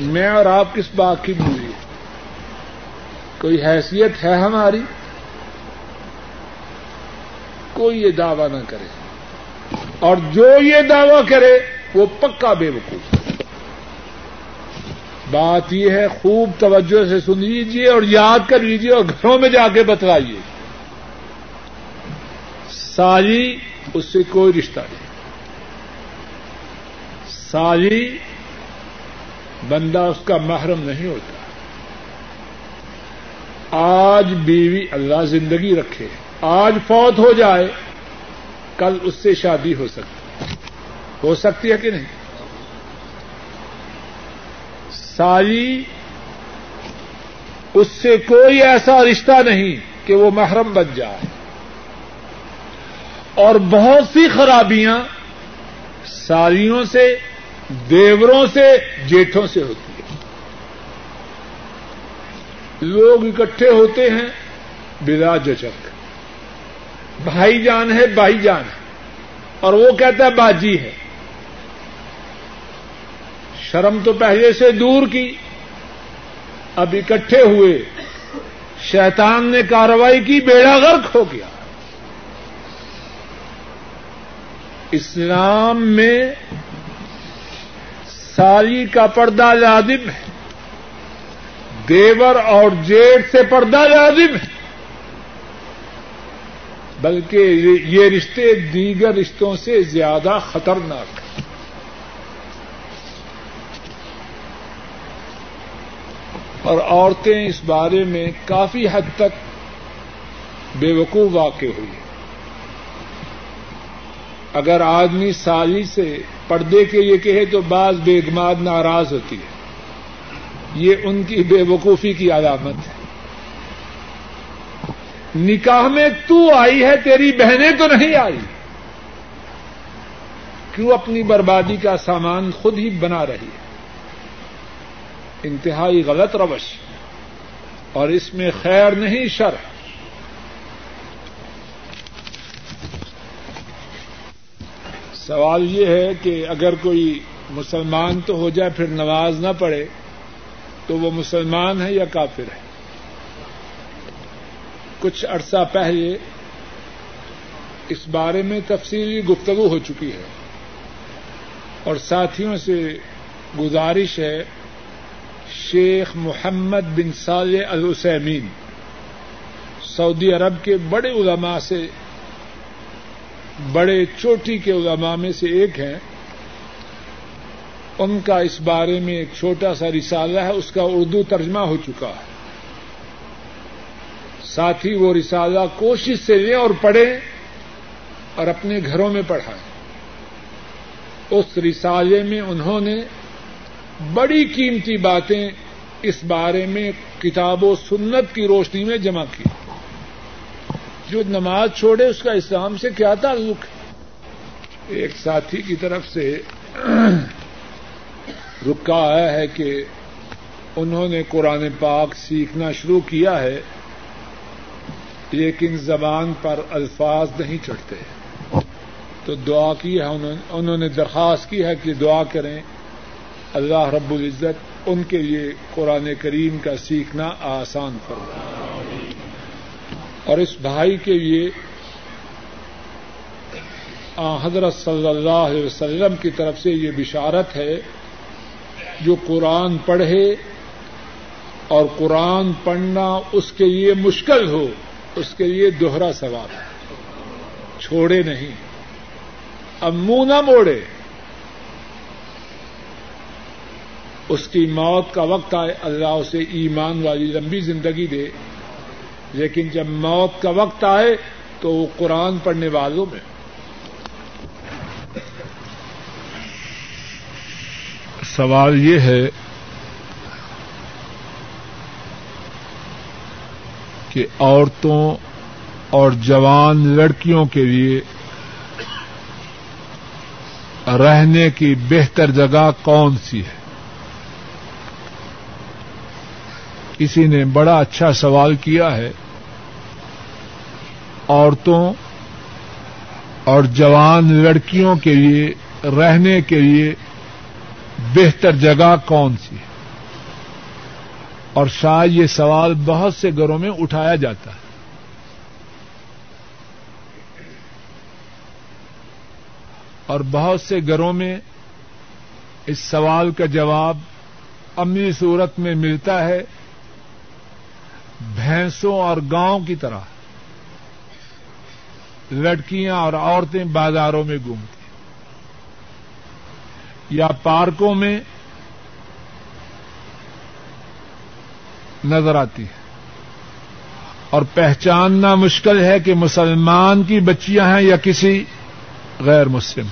میں اور آپ کس بات کی بولی؟ کوئی حیثیت ہے ہماری؟ کوئی یہ دعوی نہ کرے۔ اور جو یہ دعوی کرے، وہ پکا بے وقوف۔ بات یہ ہے، خوب توجہ سے سن لیجیے اور یاد کر لیجیے اور گھروں میں جا کے بتلائیے۔ سالی اس سے کوئی رشتہ نہیں۔ سالی بندہ اس کا محرم نہیں ہوتا۔ آج بیوی اللہ زندگی رکھے، آج فوت ہو جائے، کل اس سے شادی ہو سکتی۔ ہو سکتی ہے کہ نہیں؟ ساری اس سے کوئی ایسا رشتہ نہیں کہ وہ محرم بن جائے۔ اور بہت سی خرابیاں ساریوں سے دیوروں سے جیٹھوں سے ہوتی ہیں لوگ اکٹھے ہوتے ہیں بلا جچک بھائی جان ہے، بھائی جان ہے۔ اور وہ کہتا ہے، باجی ہے۔ شرم تو پہلے سے دور کی۔ اب اکٹھے ہوئے۔ شیطان نے کاروائی کی، بیڑا غرق ہو گیا۔ اسلام میں ساری کا پردہ لازم ہے۔ دیور اور جیٹ سے پردہ لازم ہے۔ بلکہ یہ رشتے دیگر رشتوں سے زیادہ خطرناک ہیں۔ اور عورتیں اس بارے میں کافی حد تک بے وقوع واقع ہوئی۔ اگر آدمی سالی سے پردے کے یہ کہے تو بعض بیگماد ناراض ہوتی ہے۔ یہ ان کی بے وقوفی کی علامت ہے۔ نکاح میں تو آئی ہے، تیری بہنیں تو نہیں آئی۔ کیوں اپنی بربادی کا سامان خود ہی بنا رہی ہے؟ انتہائی غلط روش۔ اور اس میں خیر نہیں، شر۔ سوال یہ ہے کہ اگر کوئی مسلمان تو ہو جائے پھر نماز نہ پڑھے، تو وہ مسلمان ہے یا کافر ہے؟ کچھ عرصہ پہلے اس بارے میں تفصیلی گفتگو ہو چکی ہے اور ساتھیوں سے گزارش ہے، شیخ محمد بن صالح السمین سعودی عرب کے بڑے علماء سے بڑے چوٹی کے علماء میں سے ایک ہیں۔ ان کا اس بارے میں ایک چھوٹا سا رسالہ ہے، اس کا اردو ترجمہ ہو چکا ہے۔ ساتھ ہی وہ رسالہ کوشش سے لیں اور پڑھیں اور اپنے گھروں میں پڑھائیں۔ اس رسالے میں انہوں نے بڑی قیمتی باتیں اس بارے میں کتاب و سنت کی روشنی میں جمع کی۔ جو نماز چھوڑے، اس کا اسلام سے کیا تعلق؟ ہے ایک ساتھی کی طرف سے رکا آیا ہے کہ انہوں نے قرآن پاک سیکھنا شروع کیا ہے، لیکن زبان پر الفاظ نہیں چڑھتے تو دعا کی ہے، انہوں نے درخواست کی ہے کہ دعا کریں۔ اللہ رب العزت ان کے لیے قرآن کریم کا سیکھنا آسان کرو اور اس بھائی کے لیے حضرت صلی اللہ علیہ وسلم کی طرف سے یہ بشارت ہے، جو قرآن پڑھے اور قرآن پڑھنا اس کے لیے مشکل ہو، اس کے لیے دوہرا سوال ہے۔ چھوڑے نہیں۔ اب منہ نہ موڑے۔ اس کی موت کا وقت آئے، اللہ اسے ایمان والی لمبی زندگی دے۔ لیکن جب موت کا وقت آئے تو وہ قرآن پڑھنے والوں میں۔ سوال یہ ہے کہ عورتوں اور جوان لڑکیوں کے لیے رہنے کی بہتر جگہ کون سی ہے؟ کسی نے بڑا اچھا سوال کیا ہے، عورتوں اور جوان لڑکیوں کے لیے، رہنے کے لیے بہتر جگہ کون سی ہے؟ اور شاید یہ سوال بہت سے گھروں میں اٹھایا جاتا ہے۔ اور بہت سے گھروں میں اس سوال کا جواب امنی صورت میں ملتا ہے بھینسوں اور گاؤں کی طرح۔ لڑکیاں اور عورتیں بازاروں میں گھومتی یا پارکوں میں نظر آتی ہے اور پہچاننا مشکل ہے کہ مسلمان کی بچیاں ہیں یا کسی غیر مسلم۔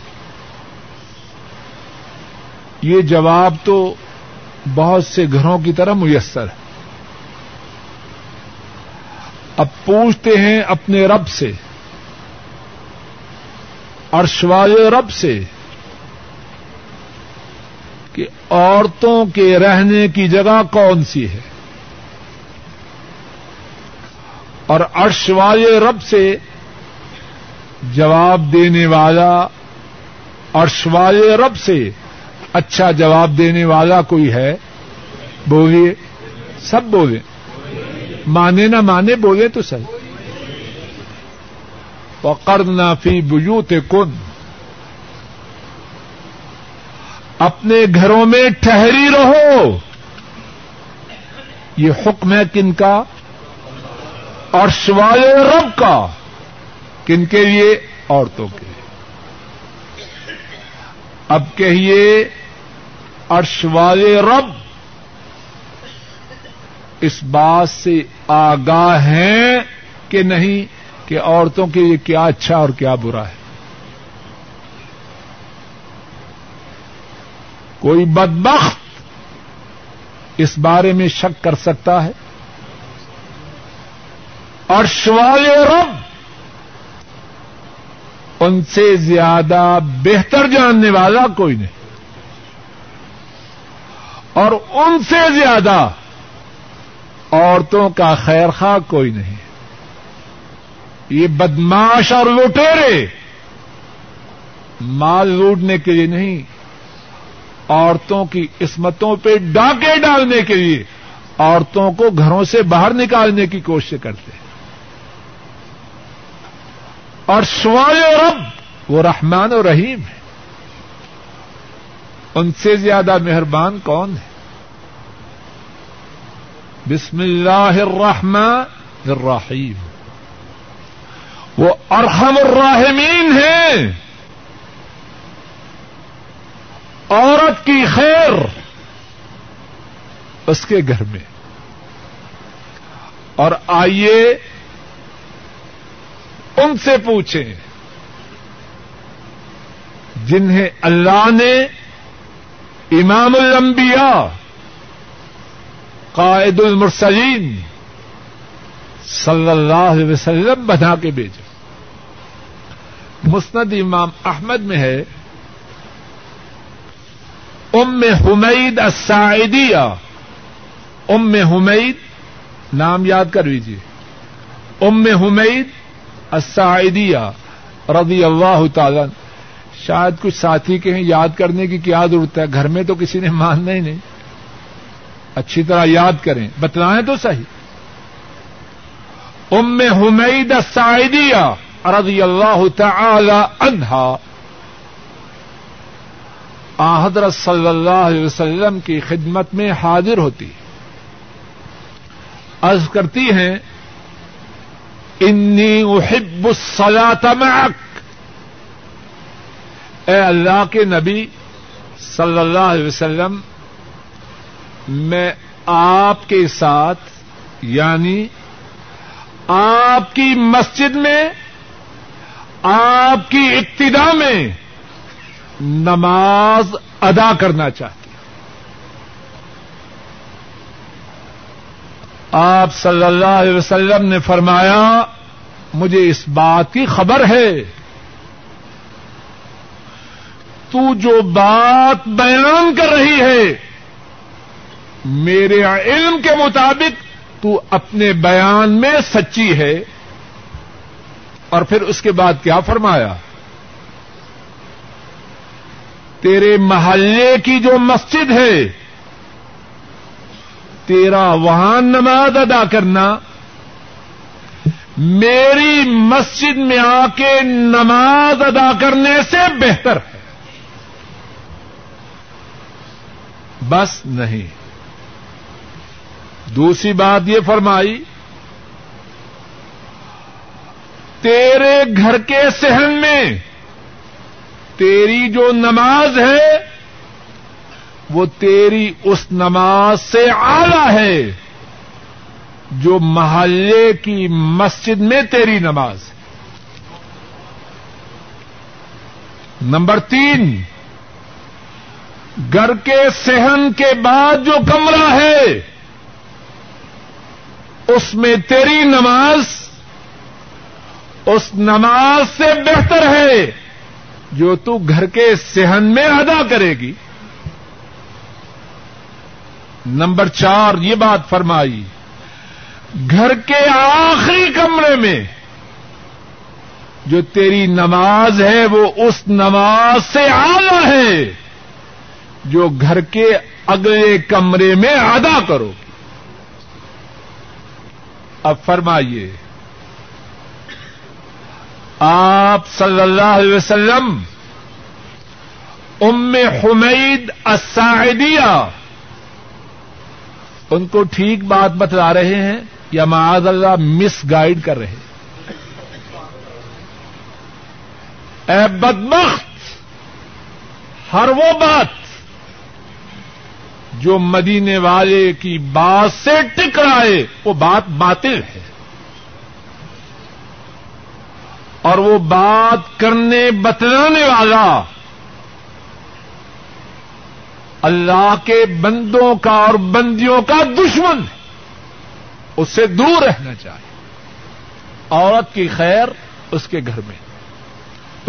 یہ جواب تو بہت سے گھروں کی طرح میسر ہے۔ اب پوچھتے ہیں اپنے رب سے والے رب سے، کہ عورتوں کے رہنے کی جگہ کون سی ہے؟ اور والے رب سے جواب دینے والا والے رب سے اچھا جواب دینے والا کوئی ہے؟ بولیے، سب بولے مانے نہ مانے بولے تو صحیح۔ وقرنا فی بیوت کن اپنے گھروں میں ٹھہری رہو۔ یہ حکم ہے کن کا؟ اور سوائے رب کا۔ کن کے لیے؟ عورتوں کے۔ اب کہیے ارشوائے رب۔ اس بات سے آگاہ ہیں کہ نہیں کہ عورتوں کے لیے کیا اچھا اور کیا برا ہے؟ کوئی بدبخت اس بارے میں شک کر سکتا ہے؟ اور شوال رب ان سے زیادہ بہتر جاننے والا کوئی نہیں، اور ان سے زیادہ عورتوں کا خیر خواہ کوئی نہیں۔ یہ بدماش اور لٹیرے۔ مال لوٹنے کے لیے نہیں، عورتوں کی عصمتوں پہ ڈاکے ڈالنے کے لیے۔ عورتوں کو گھروں سے باہر نکالنے کی کوشش کرتے ہیں۔ اور سوائے رب، وہ رحمان و رحیم ہے ان سے زیادہ مہربان کون ہے؟ بسم اللہ الرحمن الرحیم۔ وہ ارحم الراحمین ہیں۔ عورت کی خیر اس کے گھر میں۔ اور آئیے ان سے پوچھیں جنہیں اللہ نے امام الانبیاء قائد المرسلین صلی اللہ علیہ وسلم بنا کے بھیجا مسند امام احمد میں ہے۔ ام حمید الساعدیہ۔ ام حمید، نام یاد کر لیجیے ام حمید الساعدیہ رضی اللہ تعالی شاید کچھ ساتھی کے ہیں یاد کرنے کی کیا ضرورت ہے، گھر میں تو کسی نے ماننا ہی نہیں۔ اچھی طرح یاد کریں۔ بتلائیں تو صحیح۔ ام حمید الساعدیہ رضی اللہ تعالی عنہا۔ حضرت صلی اللہ علیہ وسلم کی خدمت میں حاضر ہوتی۔ عرض کرتی ہیں، انی احب الصلاة معک اے اللہ کے نبی صلی اللہ علیہ وسلم میں آپ کے ساتھ یعنی آپ کی مسجد میں، آپ کی ابتدا میں نماز ادا کرنا چاہتی ہوں۔ آپ صلی اللہ علیہ وسلم نے فرمایا، مجھے اس بات کی خبر ہے۔ تو جو بات بیان کر رہی ہے میرے علم کے مطابق تو اپنے بیان میں سچی ہے۔ اور پھر اس کے بعد کیا فرمایا؟ تیرے محلے کی جو مسجد ہے، تیرا وہاں نماز ادا کرنا، میری مسجد میں آ کے نماز ادا کرنے سے بہتر ہے۔ بس نہیں۔ دوسری بات یہ فرمائی، تیرے گھر کے سہن میں تیری جو نماز ہے، وہ تیری اس نماز سے آلہ ہے جو محلے کی مسجد میں تیری نماز ہے۔ نمبر تین، گھر کے سہن کے بعد جو کمرہ ہے اس میں تیری نماز، اس نماز سے بہتر ہے جو تو گھر کے سہن میں ادا کرے گی۔ نمبر چار، یہ بات فرمائی، گھر کے آخری کمرے میں جو تیری نماز ہے، وہ اس نماز سے آلہ ہے جو گھر کے اگلے کمرے میں ادا کرو۔ گی اب فرمائیے۔ آپ صلی اللہ علیہ وسلم، ام حمید الساعدیہ، ان کو ٹھیک بات بتلا رہے ہیں یا معاذ اللہ مس گائڈ کر رہے ہیں؟ اے بدبخت، ہر وہ بات جو مدینے والے کی بات سے ٹکرائے، وہ بات باطل ہے۔ اور وہ بات کرنے، بتلانے والا اللہ کے بندوں کا اور بندیوں کا دشمن ہے۔ اس سے دور رہنا چاہیے۔ عورت کی خیر اس کے گھر میں۔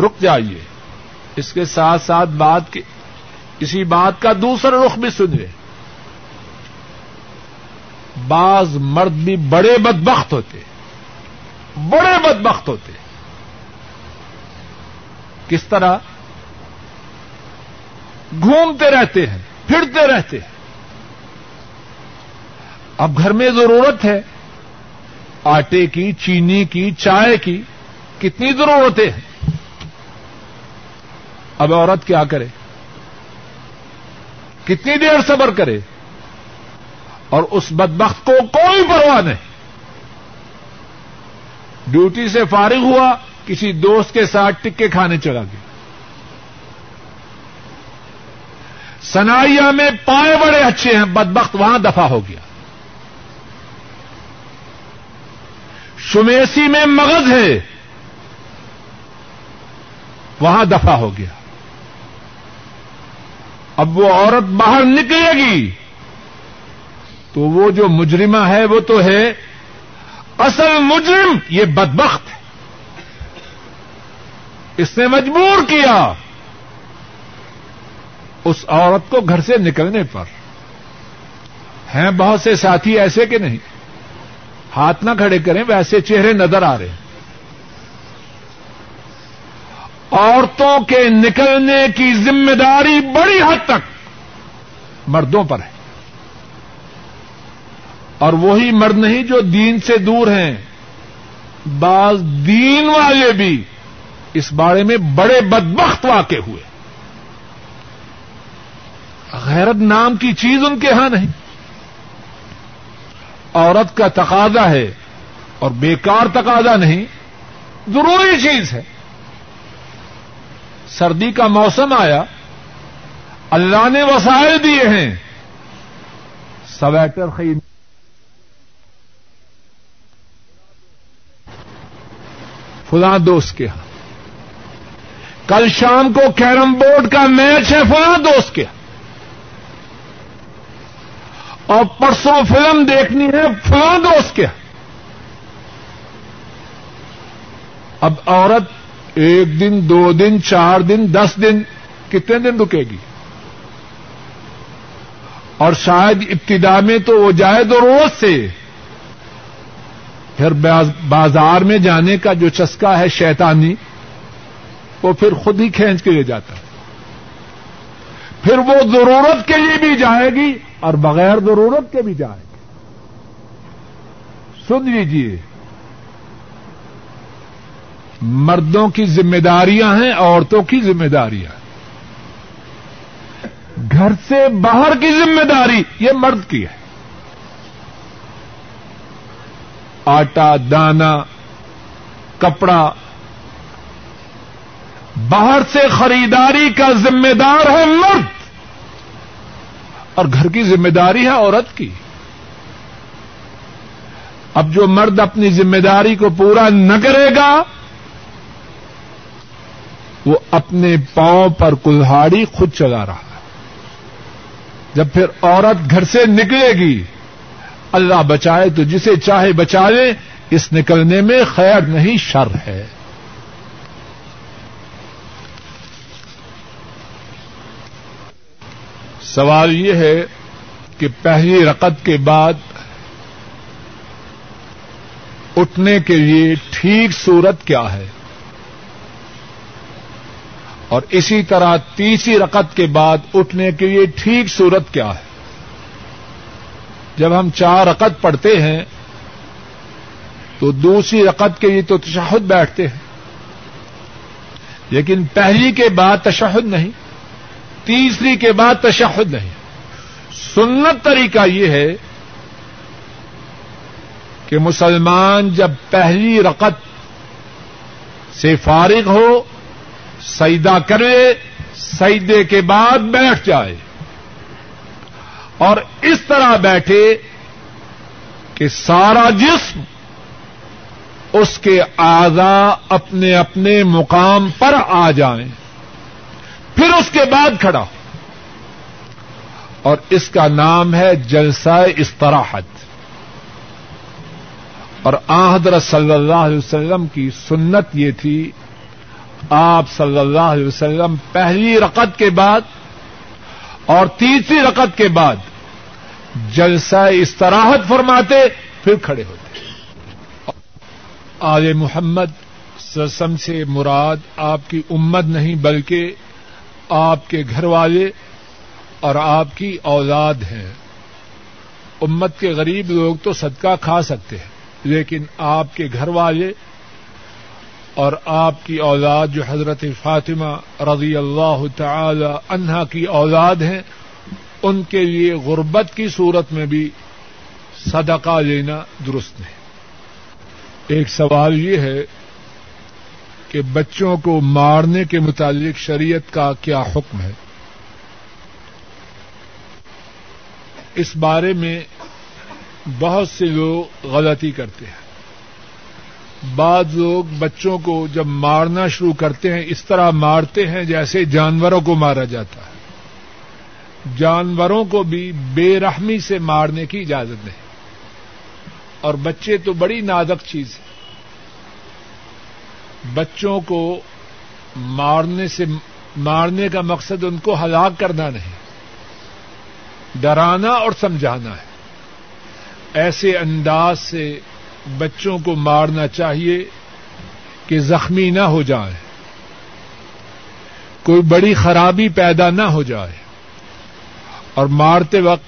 رک جائیے۔ اس کے ساتھ ساتھ بات کے اسی بات کا دوسرا رخ بھی سنیے بعض مرد بھی بڑے بدبخت ہوتے۔ بڑے بدبخت ہوتے۔ کس طرح؟ گھومتے رہتے ہیں، پھرتے رہتے ہیں۔ اب گھر میں ضرورت ہے۔ آٹے کی، چینی کی، چائے کی کتنی ضرورتیں ہیں۔ اب عورت کیا کرے؟ کتنی دیر صبر کرے اور اس بدبخت کو کوئی پرواہ نہیں۔ ڈیوٹی سے فارغ ہوا، کسی دوست کے ساتھ ٹکے کھانے چلا گیا۔ سنائیا میں پائے بڑے اچھے ہیں، بدبخت وہاں دفاع ہو گیا۔ شمیسی میں مغز ہے، وہاں دفاع ہو گیا۔ اب وہ عورت باہر نکلے گی تو وہ جو مجرمہ ہے وہ تو ہے اصل مجرم، یہ بدبخت ہے۔ اس نے مجبور کیا اس عورت کو گھر سے نکلنے پر۔ ہیں بہت سے ساتھی ایسے کہ نہیں؟ ہاتھ نہ کھڑے کریں، ویسے چہرے نظر آ رہے ہیں۔ عورتوں کے نکلنے کی ذمہ داری بڑی حد تک مردوں پر ہے۔ اور وہی مرد نہیں جو دین سے دور ہیں۔ بعض دین والے بھی اس بارے میں بڑے بدبخت واقع ہوئے۔ غیرت نام کی چیز ان کے ہاں نہیں۔ عورت کا تقاضا ہے اور بیکار تقاضا نہیں، ضروری چیز ہے۔ سردی کا موسم آیا، اللہ نے وسائل دیے ہیں۔ سویٹر خرید فلاں دوست کے ہاں۔ کل شام کو کیرم بورڈ کا میچ ہے فلاں دوست کے۔ اور پرسوں فلم دیکھنی ہے فلاں دوست کے۔ اب عورت ایک دن، دو دن، چار دن، دس دن، کتنے دن رکے گی؟ اور شاید ابتدا میں تو وہ جائے دو روز سے۔ پھر بازار میں جانے کا جو چسکا ہے شیطانی، وہ پھر خود ہی کھینچ کے لے جاتا۔ پھر وہ ضرورت کے لیے بھی جائے گی اور بغیر ضرورت کے بھی جائے گی۔ سن لیجیے مردوں کی ذمہ داریاں ہیں، عورتوں کی ذمہ داریاں گھر سے باہر کی ذمہ داری یہ مرد کی ہے۔ آٹا، دانا، کپڑا۔ باہر سے خریداری کا ذمہ دار ہے مرد۔ اور گھر کی ذمہ داری ہے عورت کی۔ اب جو مرد اپنی ذمہ داری کو پورا نہ کرے گا وہ اپنے پاؤں پر کلہاڑی خود چلا رہا ہے۔ جب پھر عورت گھر سے نکلے گی، اللہ بچائے تو جسے چاہے بچا لے، اس نکلنے میں خیر نہیں، شر ہے۔ سوال یہ ہے کہ پہلی رقط کے بعد اٹھنے کے لیے ٹھیک صورت کیا ہے؟ اور اسی طرح تیسری رقط کے بعد اٹھنے کے لیے ٹھیک صورت کیا ہے؟ جب ہم چار رقط پڑھتے ہیں، تو دوسری رقط کے لیے تو تشہد بیٹھتے ہیں۔ لیکن پہلی کے بعد تشہد نہیں، تیسری کے بعد تشہد نہیں۔ سنت طریقہ یہ ہے کہ مسلمان جب پہلی رقط سے فارغ ہو سیدا کرے سیدے کے بعد بیٹھ جائے۔ اور اس طرح بیٹھے کہ سارا جسم اس کے آزا اپنے اپنے مقام پر آ جائیں پھر اس کے بعد کھڑا۔ ہو اور اس کا نام ہے جلسہ استراحت۔ اور آحدر صلی اللہ علیہ وسلم کی سنت یہ تھی آپ صلی اللہ علیہ وسلم پہلی رقط کے بعد اور تیسری رقط کے بعد جلسہ استراحت فرماتے، پھر کھڑے ہوتے۔ آل محمد سسم سے مراد آپ کی امت نہیں، بلکہ آپ کے گھر والے اور آپ کی اولاد ہیں۔ امت کے غریب لوگ تو صدقہ کھا سکتے ہیں، لیکن آپ کے گھر والے اور آپ کی اولاد جو حضرت فاطمہ رضی اللہ تعالی عنہا کی اولاد ہیں، ان کے لیے غربت کی صورت میں بھی صدقہ لینا درست ہے ایک سوال یہ ہے کہ بچوں کو مارنے کے متعلق شریعت کا کیا حکم ہے؟ اس بارے میں بہت سے لوگ غلطی کرتے ہیں۔ بعض لوگ بچوں کو جب مارنا شروع کرتے ہیں، اس طرح مارتے ہیں جیسے جانوروں کو مارا جاتا ہے۔ جانوروں کو بھی بے رحمی سے مارنے کی اجازت نہیں۔ اور بچے تو بڑی نازک چیز ہے۔ بچوں کو مارنے سے مارنے کا مقصد ان کو ہلاک کرنا نہیں۔ ڈرانا اور سمجھانا ہے۔ ایسے انداز سے بچوں کو مارنا چاہیے کہ زخمی نہ ہو جائے کوئی بڑی خرابی پیدا نہ ہو جائے۔ اور مارتے وقت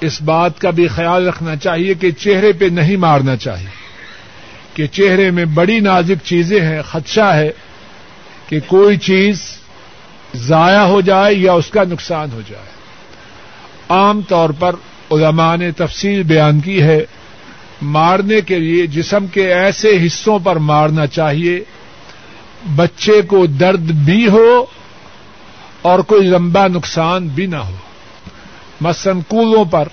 اس بات کا بھی خیال رکھنا چاہیے کہ چہرے پہ نہیں مارنا چاہیے۔ کہ چہرے میں بڑی نازک چیزیں ہیں، خدشہ ہے کہ کوئی چیز ضائع ہو جائے یا اس کا نقصان ہو جائے۔ عام طور پر علماء نے تفصیل بیان کی ہے مارنے کے لیے جسم کے ایسے حصوں پر مارنا چاہیے۔ بچے کو درد بھی ہو اور کوئی لمبا نقصان بھی نہ ہو۔ مثلاً کولوں پر،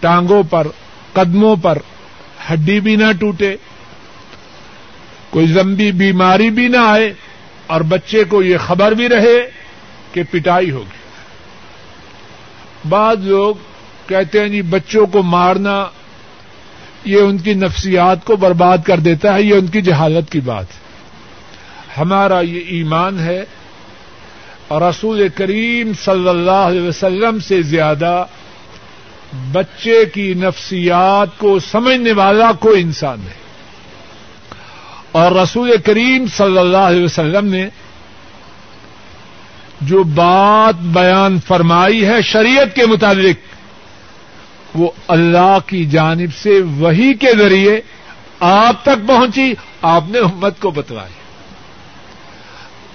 ٹانگوں پر، قدموں پر ہڈی بھی نہ ٹوٹے۔ کوئی لمبی بیماری بھی نہ آئے اور بچے کو یہ خبر بھی رہے کہ پٹائی ہوگی۔ بعض لوگ کہتے ہیں جی بچوں کو مارنا یہ ان کی نفسیات کو برباد کر دیتا ہے، یہ ان کی جہالت کی بات۔ ہے ہمارا یہ ایمان ہے اور رسول کریم صلی اللہ علیہ وسلم سے زیادہ بچے کی نفسیات کو سمجھنے والا کوئی انسان ہے اور رسول کریم صلی اللہ علیہ وسلم نے جو بات بیان فرمائی ہے شریعت کے مطابق وہ اللہ کی جانب سے وہی کے ذریعے آپ تک پہنچی، آپ نے امت کو بتلائی۔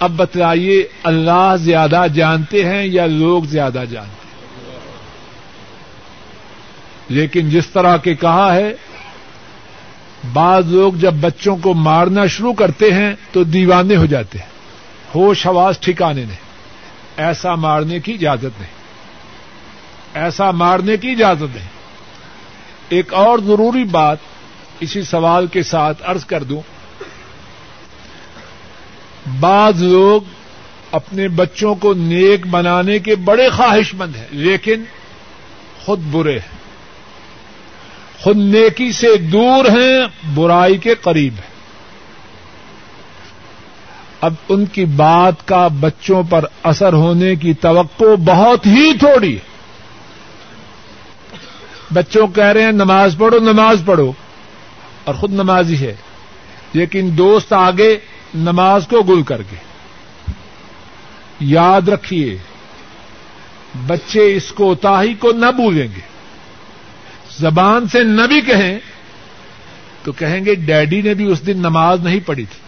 اب بتلائیے، اللہ زیادہ جانتے ہیں یا لوگ زیادہ جانتے ہیں؟ لیکن جس طرح کے کہا ہے، بعض لوگ جب بچوں کو مارنا شروع کرتے ہیں تو دیوانے ہو جاتے ہیں۔ ہوش حواس ٹھکانے نہیں۔ ایسا مارنے کی اجازت نہیں۔ ایسا مارنے کی اجازت نہیں ایک اور ضروری بات اسی سوال کے ساتھ ارض کر دوں۔ بعض لوگ اپنے بچوں کو نیک بنانے کے بڑے خواہش مند ہیں، لیکن خود برے ہیں۔ خود نیکی سے دور ہیں، برائی کے قریب ہیں۔ اب ان کی بات کا بچوں پر اثر ہونے کی توقع بہت ہی تھوڑی ہے۔ بچوں کہہ رہے ہیں نماز پڑھو نماز پڑھو۔ اور خود نمازی ہے۔ لیکن دوست آگے نماز کو گل کر کے۔ یاد رکھیے، بچے اس کو تاہی کو نہ بھولیں گے۔ زبان سے نہ بھی کہیں تو کہیں گے ڈیڈی نے بھی اس دن نماز نہیں پڑھی تھی۔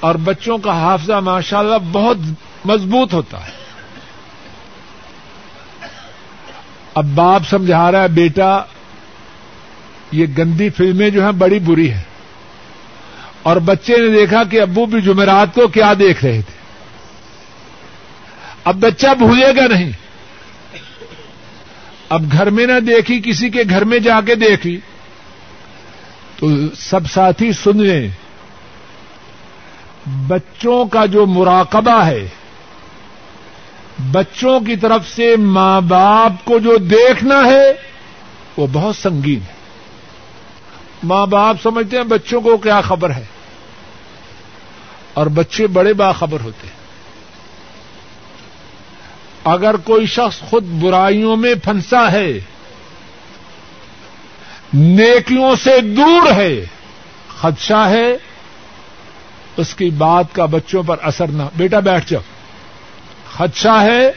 اور بچوں کا حافظہ ماشاءاللہ بہت مضبوط ہوتا ہے۔ اب باپ سمجھا رہا ہے، بیٹا، یہ گندی فلمیں جو ہیں بڑی بری ہیں۔ اور بچے نے دیکھا کہ ابو بھی جمعرات کو کیا دیکھ رہے تھے۔ اب بچہ بھولے گا نہیں۔ اب گھر میں نہ دیکھی، کسی کے گھر میں جا کے دیکھی۔ تو سب ساتھی سن لیں، بچوں کا جو مراقبہ ہے بچوں کی طرف سے ماں باپ کو جو دیکھنا ہے، وہ بہت سنگین ہے۔ ماں باپ سمجھتے ہیں بچوں کو کیا خبر ہے۔ اور بچے بڑے باخبر ہوتے ہیں۔ اگر کوئی شخص خود برائیوں میں پھنسا ہے، نیکیوں سے دور ہے، خدشہ ہے، اس کی بات کا بچوں پر اثر نہ، بیٹا بیٹھ جاؤ۔ خدشہ ہے،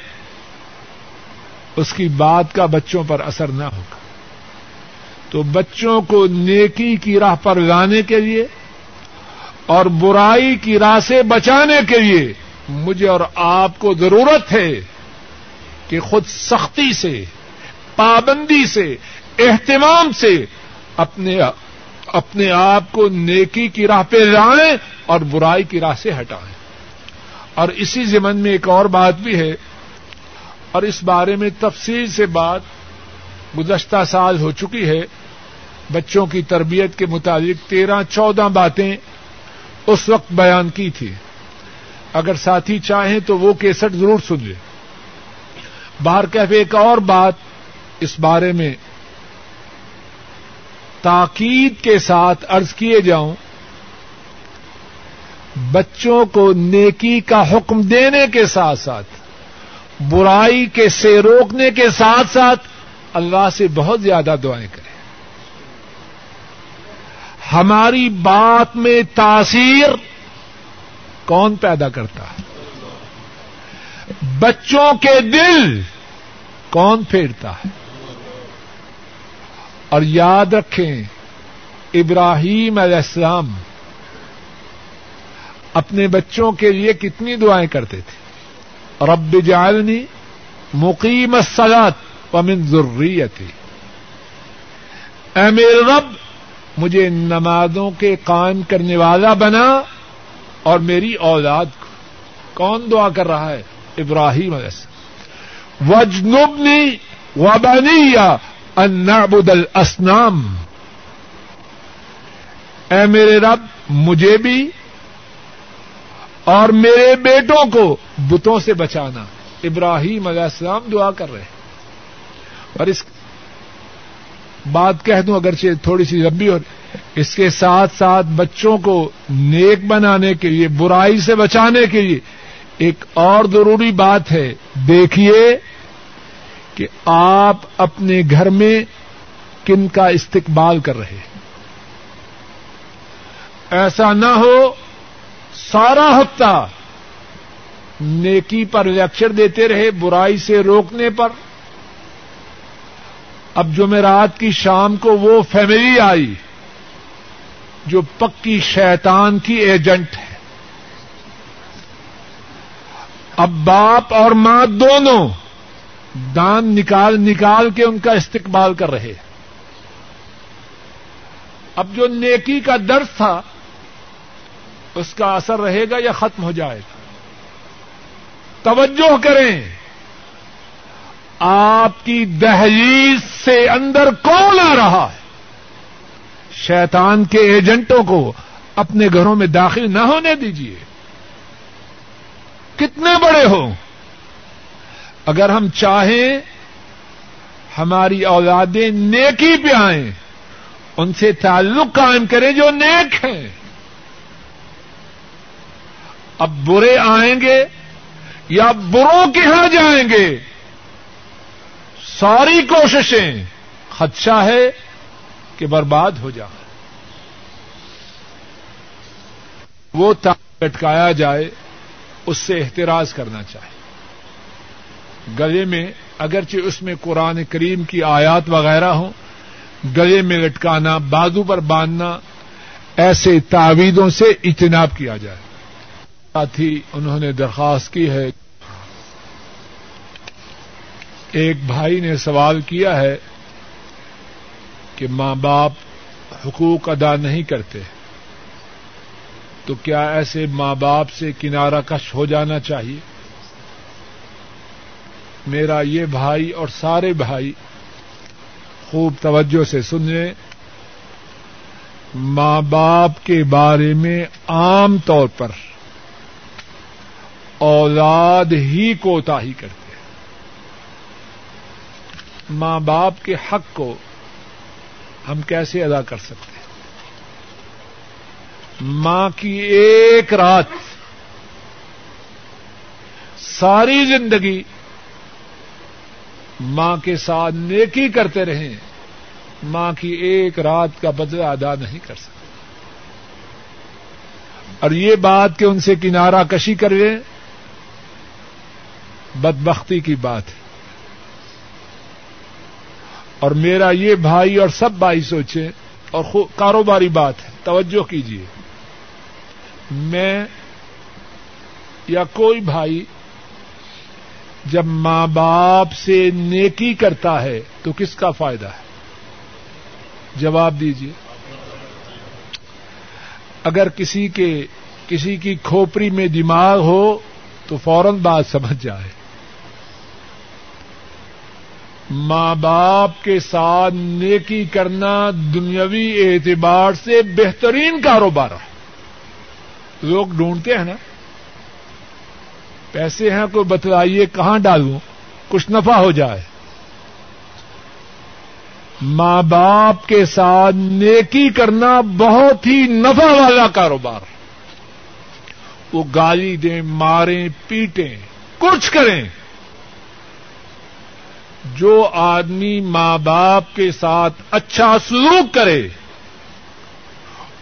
اس کی بات کا بچوں پر اثر نہ ہوگا۔ تو بچوں کو نیکی کی راہ پر لانے کے لیے اور برائی کی راہ سے بچانے کے لیے مجھے اور آپ کو ضرورت ہے کہ خود سختی سے، پابندی سے، اہتمام سے اپنے اپنے آپ کو نیکی کی راہ پہ لائیں اور برائی کی راہ سے ہٹائیں۔ اور اسی زمن میں ایک اور بات بھی ہے اور اس بارے میں تفصیل سے بات گزشتہ سال ہو چکی ہے، بچوں کی تربیت کے مطابق تیرہ چودہ باتیں اس وقت بیان کی تھی۔ اگر ساتھی چاہیں تو وہ کیسٹ ضرور سن لیں۔ باہر کیفے ایک اور بات اس بارے میں تاکید کے ساتھ ارض کیے جاؤں۔ بچوں کو نیکی کا حکم دینے کے ساتھ ساتھ، برائی کے سے روکنے کے ساتھ ساتھ اللہ سے بہت زیادہ دعائیں کریں۔ ہماری بات میں تاثیر کون پیدا کرتا؟ ہے بچوں کے دل کون پھیرتا؟ ہے اور یاد رکھیں، ابراہیم علیہ السلام اپنے بچوں کے لیے کتنی دعائیں کرتے تھے؟ رب جعلنی مقیم الصلاۃ ومن ذریتی۔ اے میرے رب، مجھے نمازوں کے قائم کرنے والا بنا اور میری اولاد کو۔ کون دعا کر رہا ہے؟ ابراہیم علیہ السلام۔ وجنبنی وبنی ان نعبد الاسنام اے میرے رب، مجھے بھی اور میرے بیٹوں کو بتوں سے بچانا۔ ابراہیم علیہ السلام دعا کر رہے ہیں۔ اور اس بات کہہ دوں، اگرچہ تھوڑی سی لمبی اور اس کے ساتھ ساتھ بچوں کو نیک بنانے کے لیے، برائی سے بچانے کے لیے ایک اور ضروری بات ہے۔ دیکھیے کہ آپ اپنے گھر میں کن کا استقبال کر رہے ہیں۔ ایسا نہ ہو سارا ہفتہ نیکی پر لیکچر دیتے رہے، برائی سے روکنے پر۔ اب جمعرات کی شام کو وہ فیملی آئی جو پکی شیطان کی ایجنٹ ہے۔ اب باپ اور ماں دونوں دان نکال نکال کے ان کا استقبال کر رہے۔ اب جو نیکی کا درد تھا اس کا اثر رہے گا یا ختم ہو جائے گا؟ توجہ کریں۔ آپ کی دہلیز سے اندر کون آ رہا ہے؟ شیطان کے ایجنٹوں کو اپنے گھروں میں داخل نہ ہونے دیجیے کتنے بڑے ہوں۔ اگر ہم چاہیں ہماری اولادیں نیکی پہ آئیں، ان سے تعلق قائم کریں جو نیک ہیں۔ اب برے آئیں گے یا بروں کے یہاں جائیں گے؟ ساری کوششیں خدشہ ہے کہ برباد ہو جائے۔ وہ لٹکایا جائے، اس سے احتراز کرنا چاہے۔ گلے میں اگرچہ اس میں قرآن کریم کی آیات وغیرہ ہوں، گلے میں لٹکانا بازو پر باندھنا، ایسے تعویذوں سے اجتناب کیا جائے۔ ساتھ ہی انہوں نے درخواست کی ہے۔ ایک بھائی نے سوال کیا ہے کہ ماں باپ حقوق ادا نہیں کرتے، تو کیا ایسے ماں باپ سے کنارہ کش ہو جانا چاہیے؟ میرا یہ بھائی اور سارے بھائی خوب توجہ سے سن لیں ماں باپ کے بارے میں عام طور پر اولاد ہی کوتا ہی کرتے ہیں۔ ماں باپ کے حق کو ہم کیسے ادا کر سکتے ہیں؟ ماں کی ایک رات ساری زندگی ماں کے ساتھ نیکی کرتے رہیں، ماں کی ایک رات کا بدلہ ادا نہیں کر سکتے۔ اور یہ بات کہ ان سے کنارہ کشی کرے بدبختی کی بات ہے۔ اور میرا یہ بھائی اور سب بھائی سوچے، اور کاروباری بات ہے، توجہ کیجیے میں یا کوئی بھائی جب ماں باپ سے نیکی کرتا ہے تو کس کا فائدہ ہے؟ جواب دیجیے اگر کسی کے، کسی کی کھوپڑی میں دماغ ہو تو فوراً بات سمجھ جائے۔ ماں باپ کے ساتھ نیکی کرنا دنیاوی اعتبار سے بہترین کاروبار ہے۔ لوگ ڈھونڈتے ہیں نا۔ پیسے ہیں، کوئی بتلائیے کہاں ڈالوں؟ کچھ نفع ہو جائے۔ ماں باپ کے ساتھ نیکی کرنا بہت ہی نفع والا کاروبار ہے۔ وہ گالی دیں، ماریں، پیٹیں، کچھ کریں۔ جو آدمی ماں باپ کے ساتھ اچھا سلوک کرے،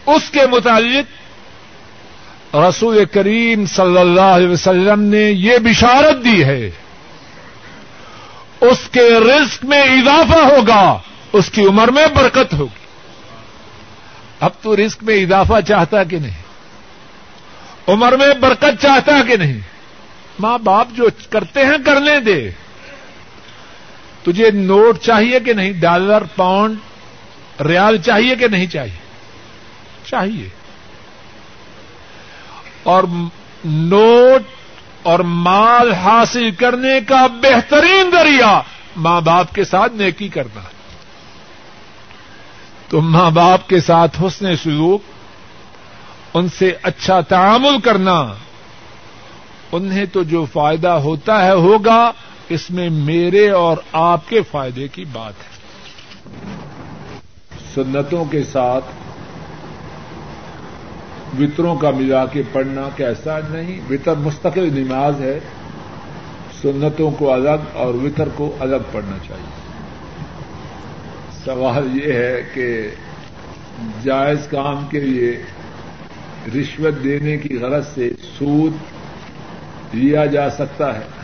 اس کے متعلق رسول کریم صلی اللہ علیہ وسلم نے یہ بشارت دی ہے، اس کے رزق میں اضافہ ہوگا، اس کی عمر میں برکت ہوگی۔ اب تو رزق میں اضافہ چاہتا کہ نہیں؟ عمر میں برکت چاہتا کہ نہیں؟ ماں باپ جو کرتے ہیں، کرنے دے۔ تجھے نوٹ چاہیے کہ نہیں؟ ڈالر، پاؤنڈ، ریال چاہیے کہ نہیں چاہیے؟ چاہیے۔ اور نوٹ اور مال حاصل کرنے کا بہترین ذریعہ ماں باپ کے ساتھ نیکی کرنا۔ تو ماں باپ کے ساتھ حسن سلوک، ان سے اچھا تعامل کرنا، انہیں تو جو فائدہ ہوتا ہے ہوگا اس میں میرے اور آپ کے فائدے کی بات ہے۔ سنتوں کے ساتھ وطروں کا ملا کے پڑھنا کیسا نہیں، وطر مستقل نماز ہے۔ سنتوں کو الگ اور وطر کو الگ پڑھنا چاہیے۔ سوال یہ ہے کہ جائز کام کے لیے رشوت دینے کی غرض سے سود لیا جا سکتا ہے۔